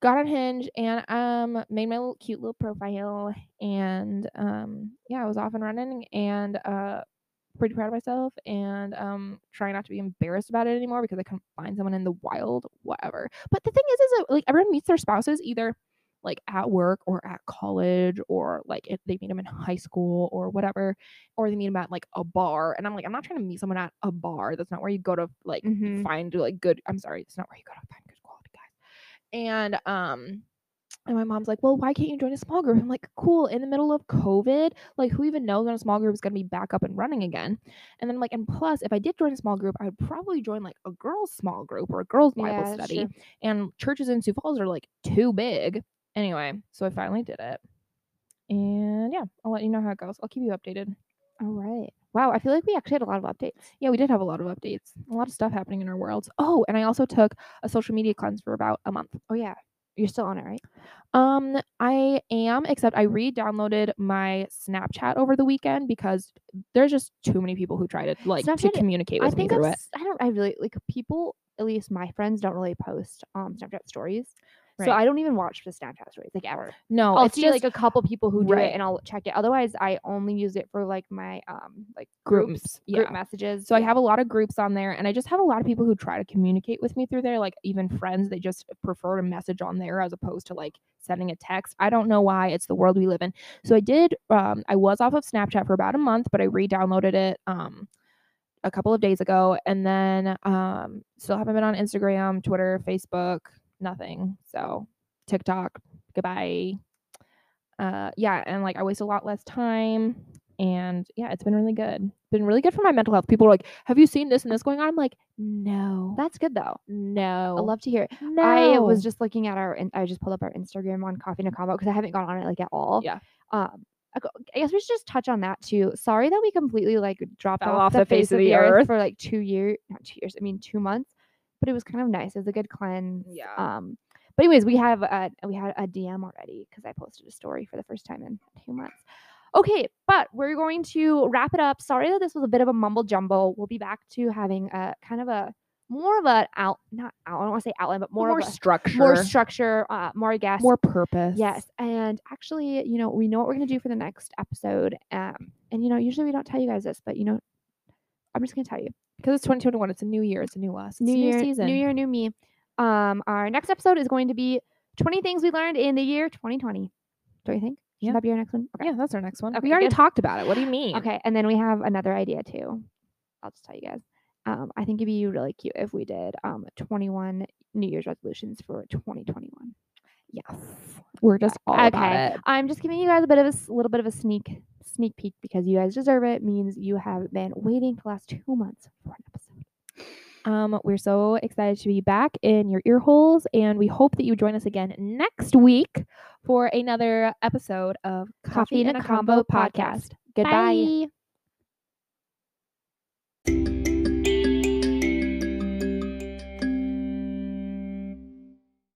got on Hinge and um made my little cute little profile and um yeah, I was off and running and uh pretty proud of myself and um trying not to be embarrassed about it anymore because I couldn't find someone in the wild, whatever. But the thing is is that like everyone meets their spouses either like at work or at college or like if they meet them in high school or whatever or they meet them at like a bar and i'm like i'm not trying to meet someone at a bar that's not where you go to like Mhm. find like good i'm sorry it's not where you go to find good quality guys and um And my mom's like, well, why can't you join a small group? I'm like, cool, in the middle of COVID, like who even knows when a small group is gonna be back up and running again? And then I'm like, and plus, if I did join a small group, I would probably join like a girls' small group or a girls' Bible Yeah, study. And churches in Sioux Falls are like too big. Anyway, so I finally did it. And yeah, I'll let you know how it goes. I'll keep you updated. All right. Wow, I feel like we actually had a lot of updates. Yeah, we did have a lot of updates, a lot of stuff happening in our worlds. Oh, and I also took a social media cleanse for about a month. Oh yeah, you're still on it, right? Um, I am, except I re-downloaded my Snapchat over the weekend because there's just too many people who try to like to Snapchat- communicate I with me think through it. I don't. I really like people. At least my friends don't really post um Snapchat stories, so I don't even watch the Snapchat stories like ever. No, I'll it's see just like a couple people who do Right. it, and I'll check it. Otherwise, I only use it for like my um like Groups, groups, yeah. group messages. So I have a lot of groups on there, and I just have a lot of people who try to communicate with me through there. Like even friends, they just prefer to message on there as opposed to like sending a text. I don't know why. It's the world we live in. So I did. Um, I was off of Snapchat for about a month, but I re-downloaded it. Um, a couple of days ago, and then um, still haven't been on Instagram, Twitter, Facebook, nothing. So TikTok, goodbye. Uh, yeah, and like I waste a lot less time, and yeah, it's been really good. Been really good for my mental health. People are like, "Have you seen this and this going on?" I'm like, "No, That's good though. no, I love to hear it. no." I was just looking at our. I just pulled up our Instagram on Coffee and a Convo because I haven't gone on it like at all. Yeah. Um. I guess we should just touch on that too. Sorry that we completely like dropped Fell off, the, face, of the, earth. for like two years, not two years. I mean two months, but it was kind of nice. It was a good cleanse. Yeah. Um. But anyways, we have a we had a DM already because I posted a story for the first time in two months. Okay, but we're going to wrap it up. Sorry that this was a bit of a mumble jumble. We'll be back to having a kind of a more of a out not out. I don't want to say outline, but more, more, of a structure, more structure, uh, more guests, more purpose. Yes, and actually, you know, we know what we're gonna do for the next episode. Um, and you know, usually we don't tell you guys this, but you know, I'm just gonna tell you. Because it's 2021. It's a new year. It's a new us. New year, season. new year, new me. Um, our next episode is going to be 20 things we learned in the year 2020. Don't you think? Should Yeah. that be our next one? Yeah, that's our next one. Okay, we already good. talked about it. What do you mean? Okay, and then we have another idea too. I'll just tell you guys. Um, I think it'd be really cute if we did um 21 New Year's resolutions for 2021. Yes, we're just all about okay. it. I'm just giving you guys a bit of a little bit of a sneak sneak peek because you guys deserve it. Means you have been waiting the last two months for an episode. Um, we're so excited to be back in your ear holes, and we hope that you join us again next week for another episode of Coffee and a Convo podcast. Goodbye. Bye.